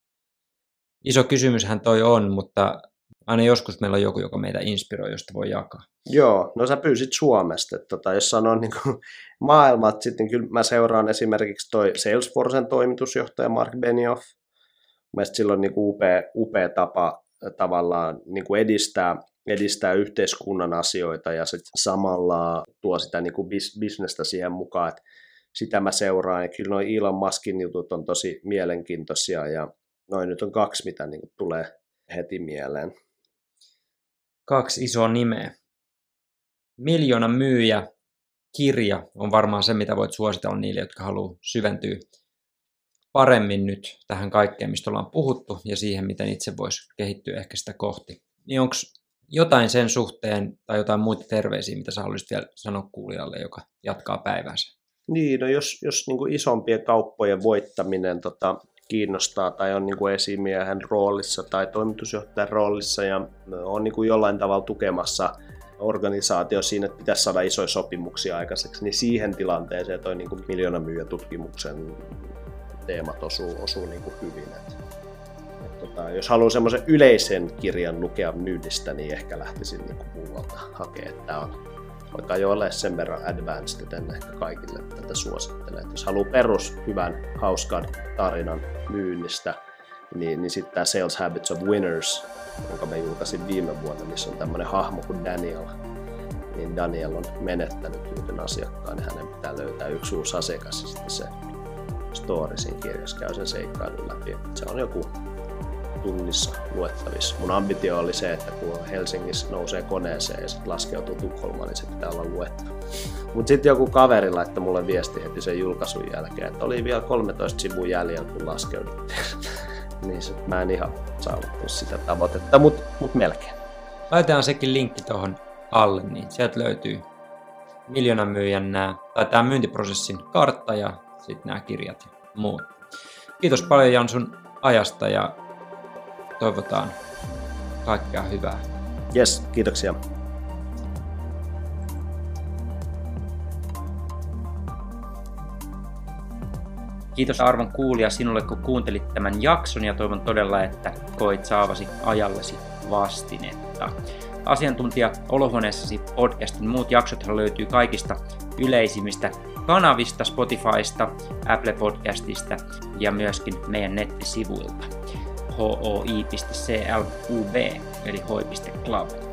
B: iso kysymyshän toi on, mutta aina joskus meillä on joku, joka meitä inspiroi, josta voi jakaa.
A: Joo, no sä pyysit Suomesta, että tota, jos sanoo niin maailmat, sitten kyllä mä seuraan esimerkiksi toi Salesforcen toimitusjohtaja Mark Benioff, Mielestäni sillä on niin kuin upea, upea tapa tavallaan niin kuin edistää, edistää yhteiskunnan asioita ja sit samalla tuo sitä niin kuin bis, bisnestä siihen mukaan, että sitä mä seuraan. Ja kyllä noin Elon Muskin jutut on tosi mielenkiintoisia ja noin nyt on kaksi, mitä niin kuin tulee heti mieleen.
B: Kaksi isoa nimeä. Miljoona myyjä kirja on varmaan se, mitä voit suositella niille, jotka haluaa syventyä paremmin nyt tähän kaikkeen, mistä ollaan puhuttu, ja siihen, miten itse voisi kehittyä ehkä sitä kohti. Niin onko jotain sen suhteen tai jotain muita terveisiä, mitä sä haluaisit vielä sanoa kuulijalle, joka jatkaa päivänsä?
A: Niin, no jos, jos niin kuin isompien kauppojen voittaminen tota, kiinnostaa tai on niin kuin esimiehen roolissa tai toimitusjohtajan roolissa ja on niin kuin jollain tavalla tukemassa organisaatio siinä, että pitäisi saada isoja sopimuksia aikaiseksi, niin siihen tilanteeseen toi niin kuin miljoona myyjä tutkimuksen teemat osuu, osuu niin kuin hyvin. Et, et tota, jos haluaa semmoisen yleisen kirjan lukea myynnistä, niin ehkä lähtisin niin kuin muualta hakemaan. Tämä on, alkaa jo olla sen verran advanced, että en ehkä kaikille tätä suosittele. Et jos haluaa perus hyvän, hauskan tarinan myynnistä, niin, niin sitten tämä Sales Habits of Winners, jonka mä julkaisin viime vuonna, missä on tämmöinen hahmo kuin Daniel, niin Daniel on menettänyt yhden asiakkaan, niin hänen pitää löytää yksi uusi asiakas ja sitten se story siinä kirjassa käy sen seikkailun läpi. Se on joku tunnissa luettavissa. Mun ambitio oli se, että kun Helsingissä nousee koneeseen ja sitten laskeutuu Tukholmaan, niin se pitää olla luettu. Mutta sitten joku kaveri laittoi mulle viesti heti sen julkaisun jälkeen, että oli vielä 13 sivua jäljellä, kun laskeuduttiin. niin se, mä en ihan saavuttanut sitä tavoitetta, mutta mut melkein.
B: Laitetaan sekin linkki tuohon alle, niin sieltä löytyy miljoonan myyjän tai tämä myyntiprosessin kartta ja sitten nämä kirjat ja muut. Kiitos paljon Jan sun ajasta ja toivotaan kaikkea hyvää.
A: Yes, kiitoksia.
B: Kiitos arvon kuulija sinulle, kun kuuntelit tämän jakson ja toivon todella, että koit saavasi ajallesi vastinetta. Asiantuntija Olohuoneessasi podcastin muut jaksot löytyy kaikista yleisimmistä kanavista, Spotifysta, Apple Podcastista ja myöskin meidän nettisivuilta hoi.club eli hoi.club.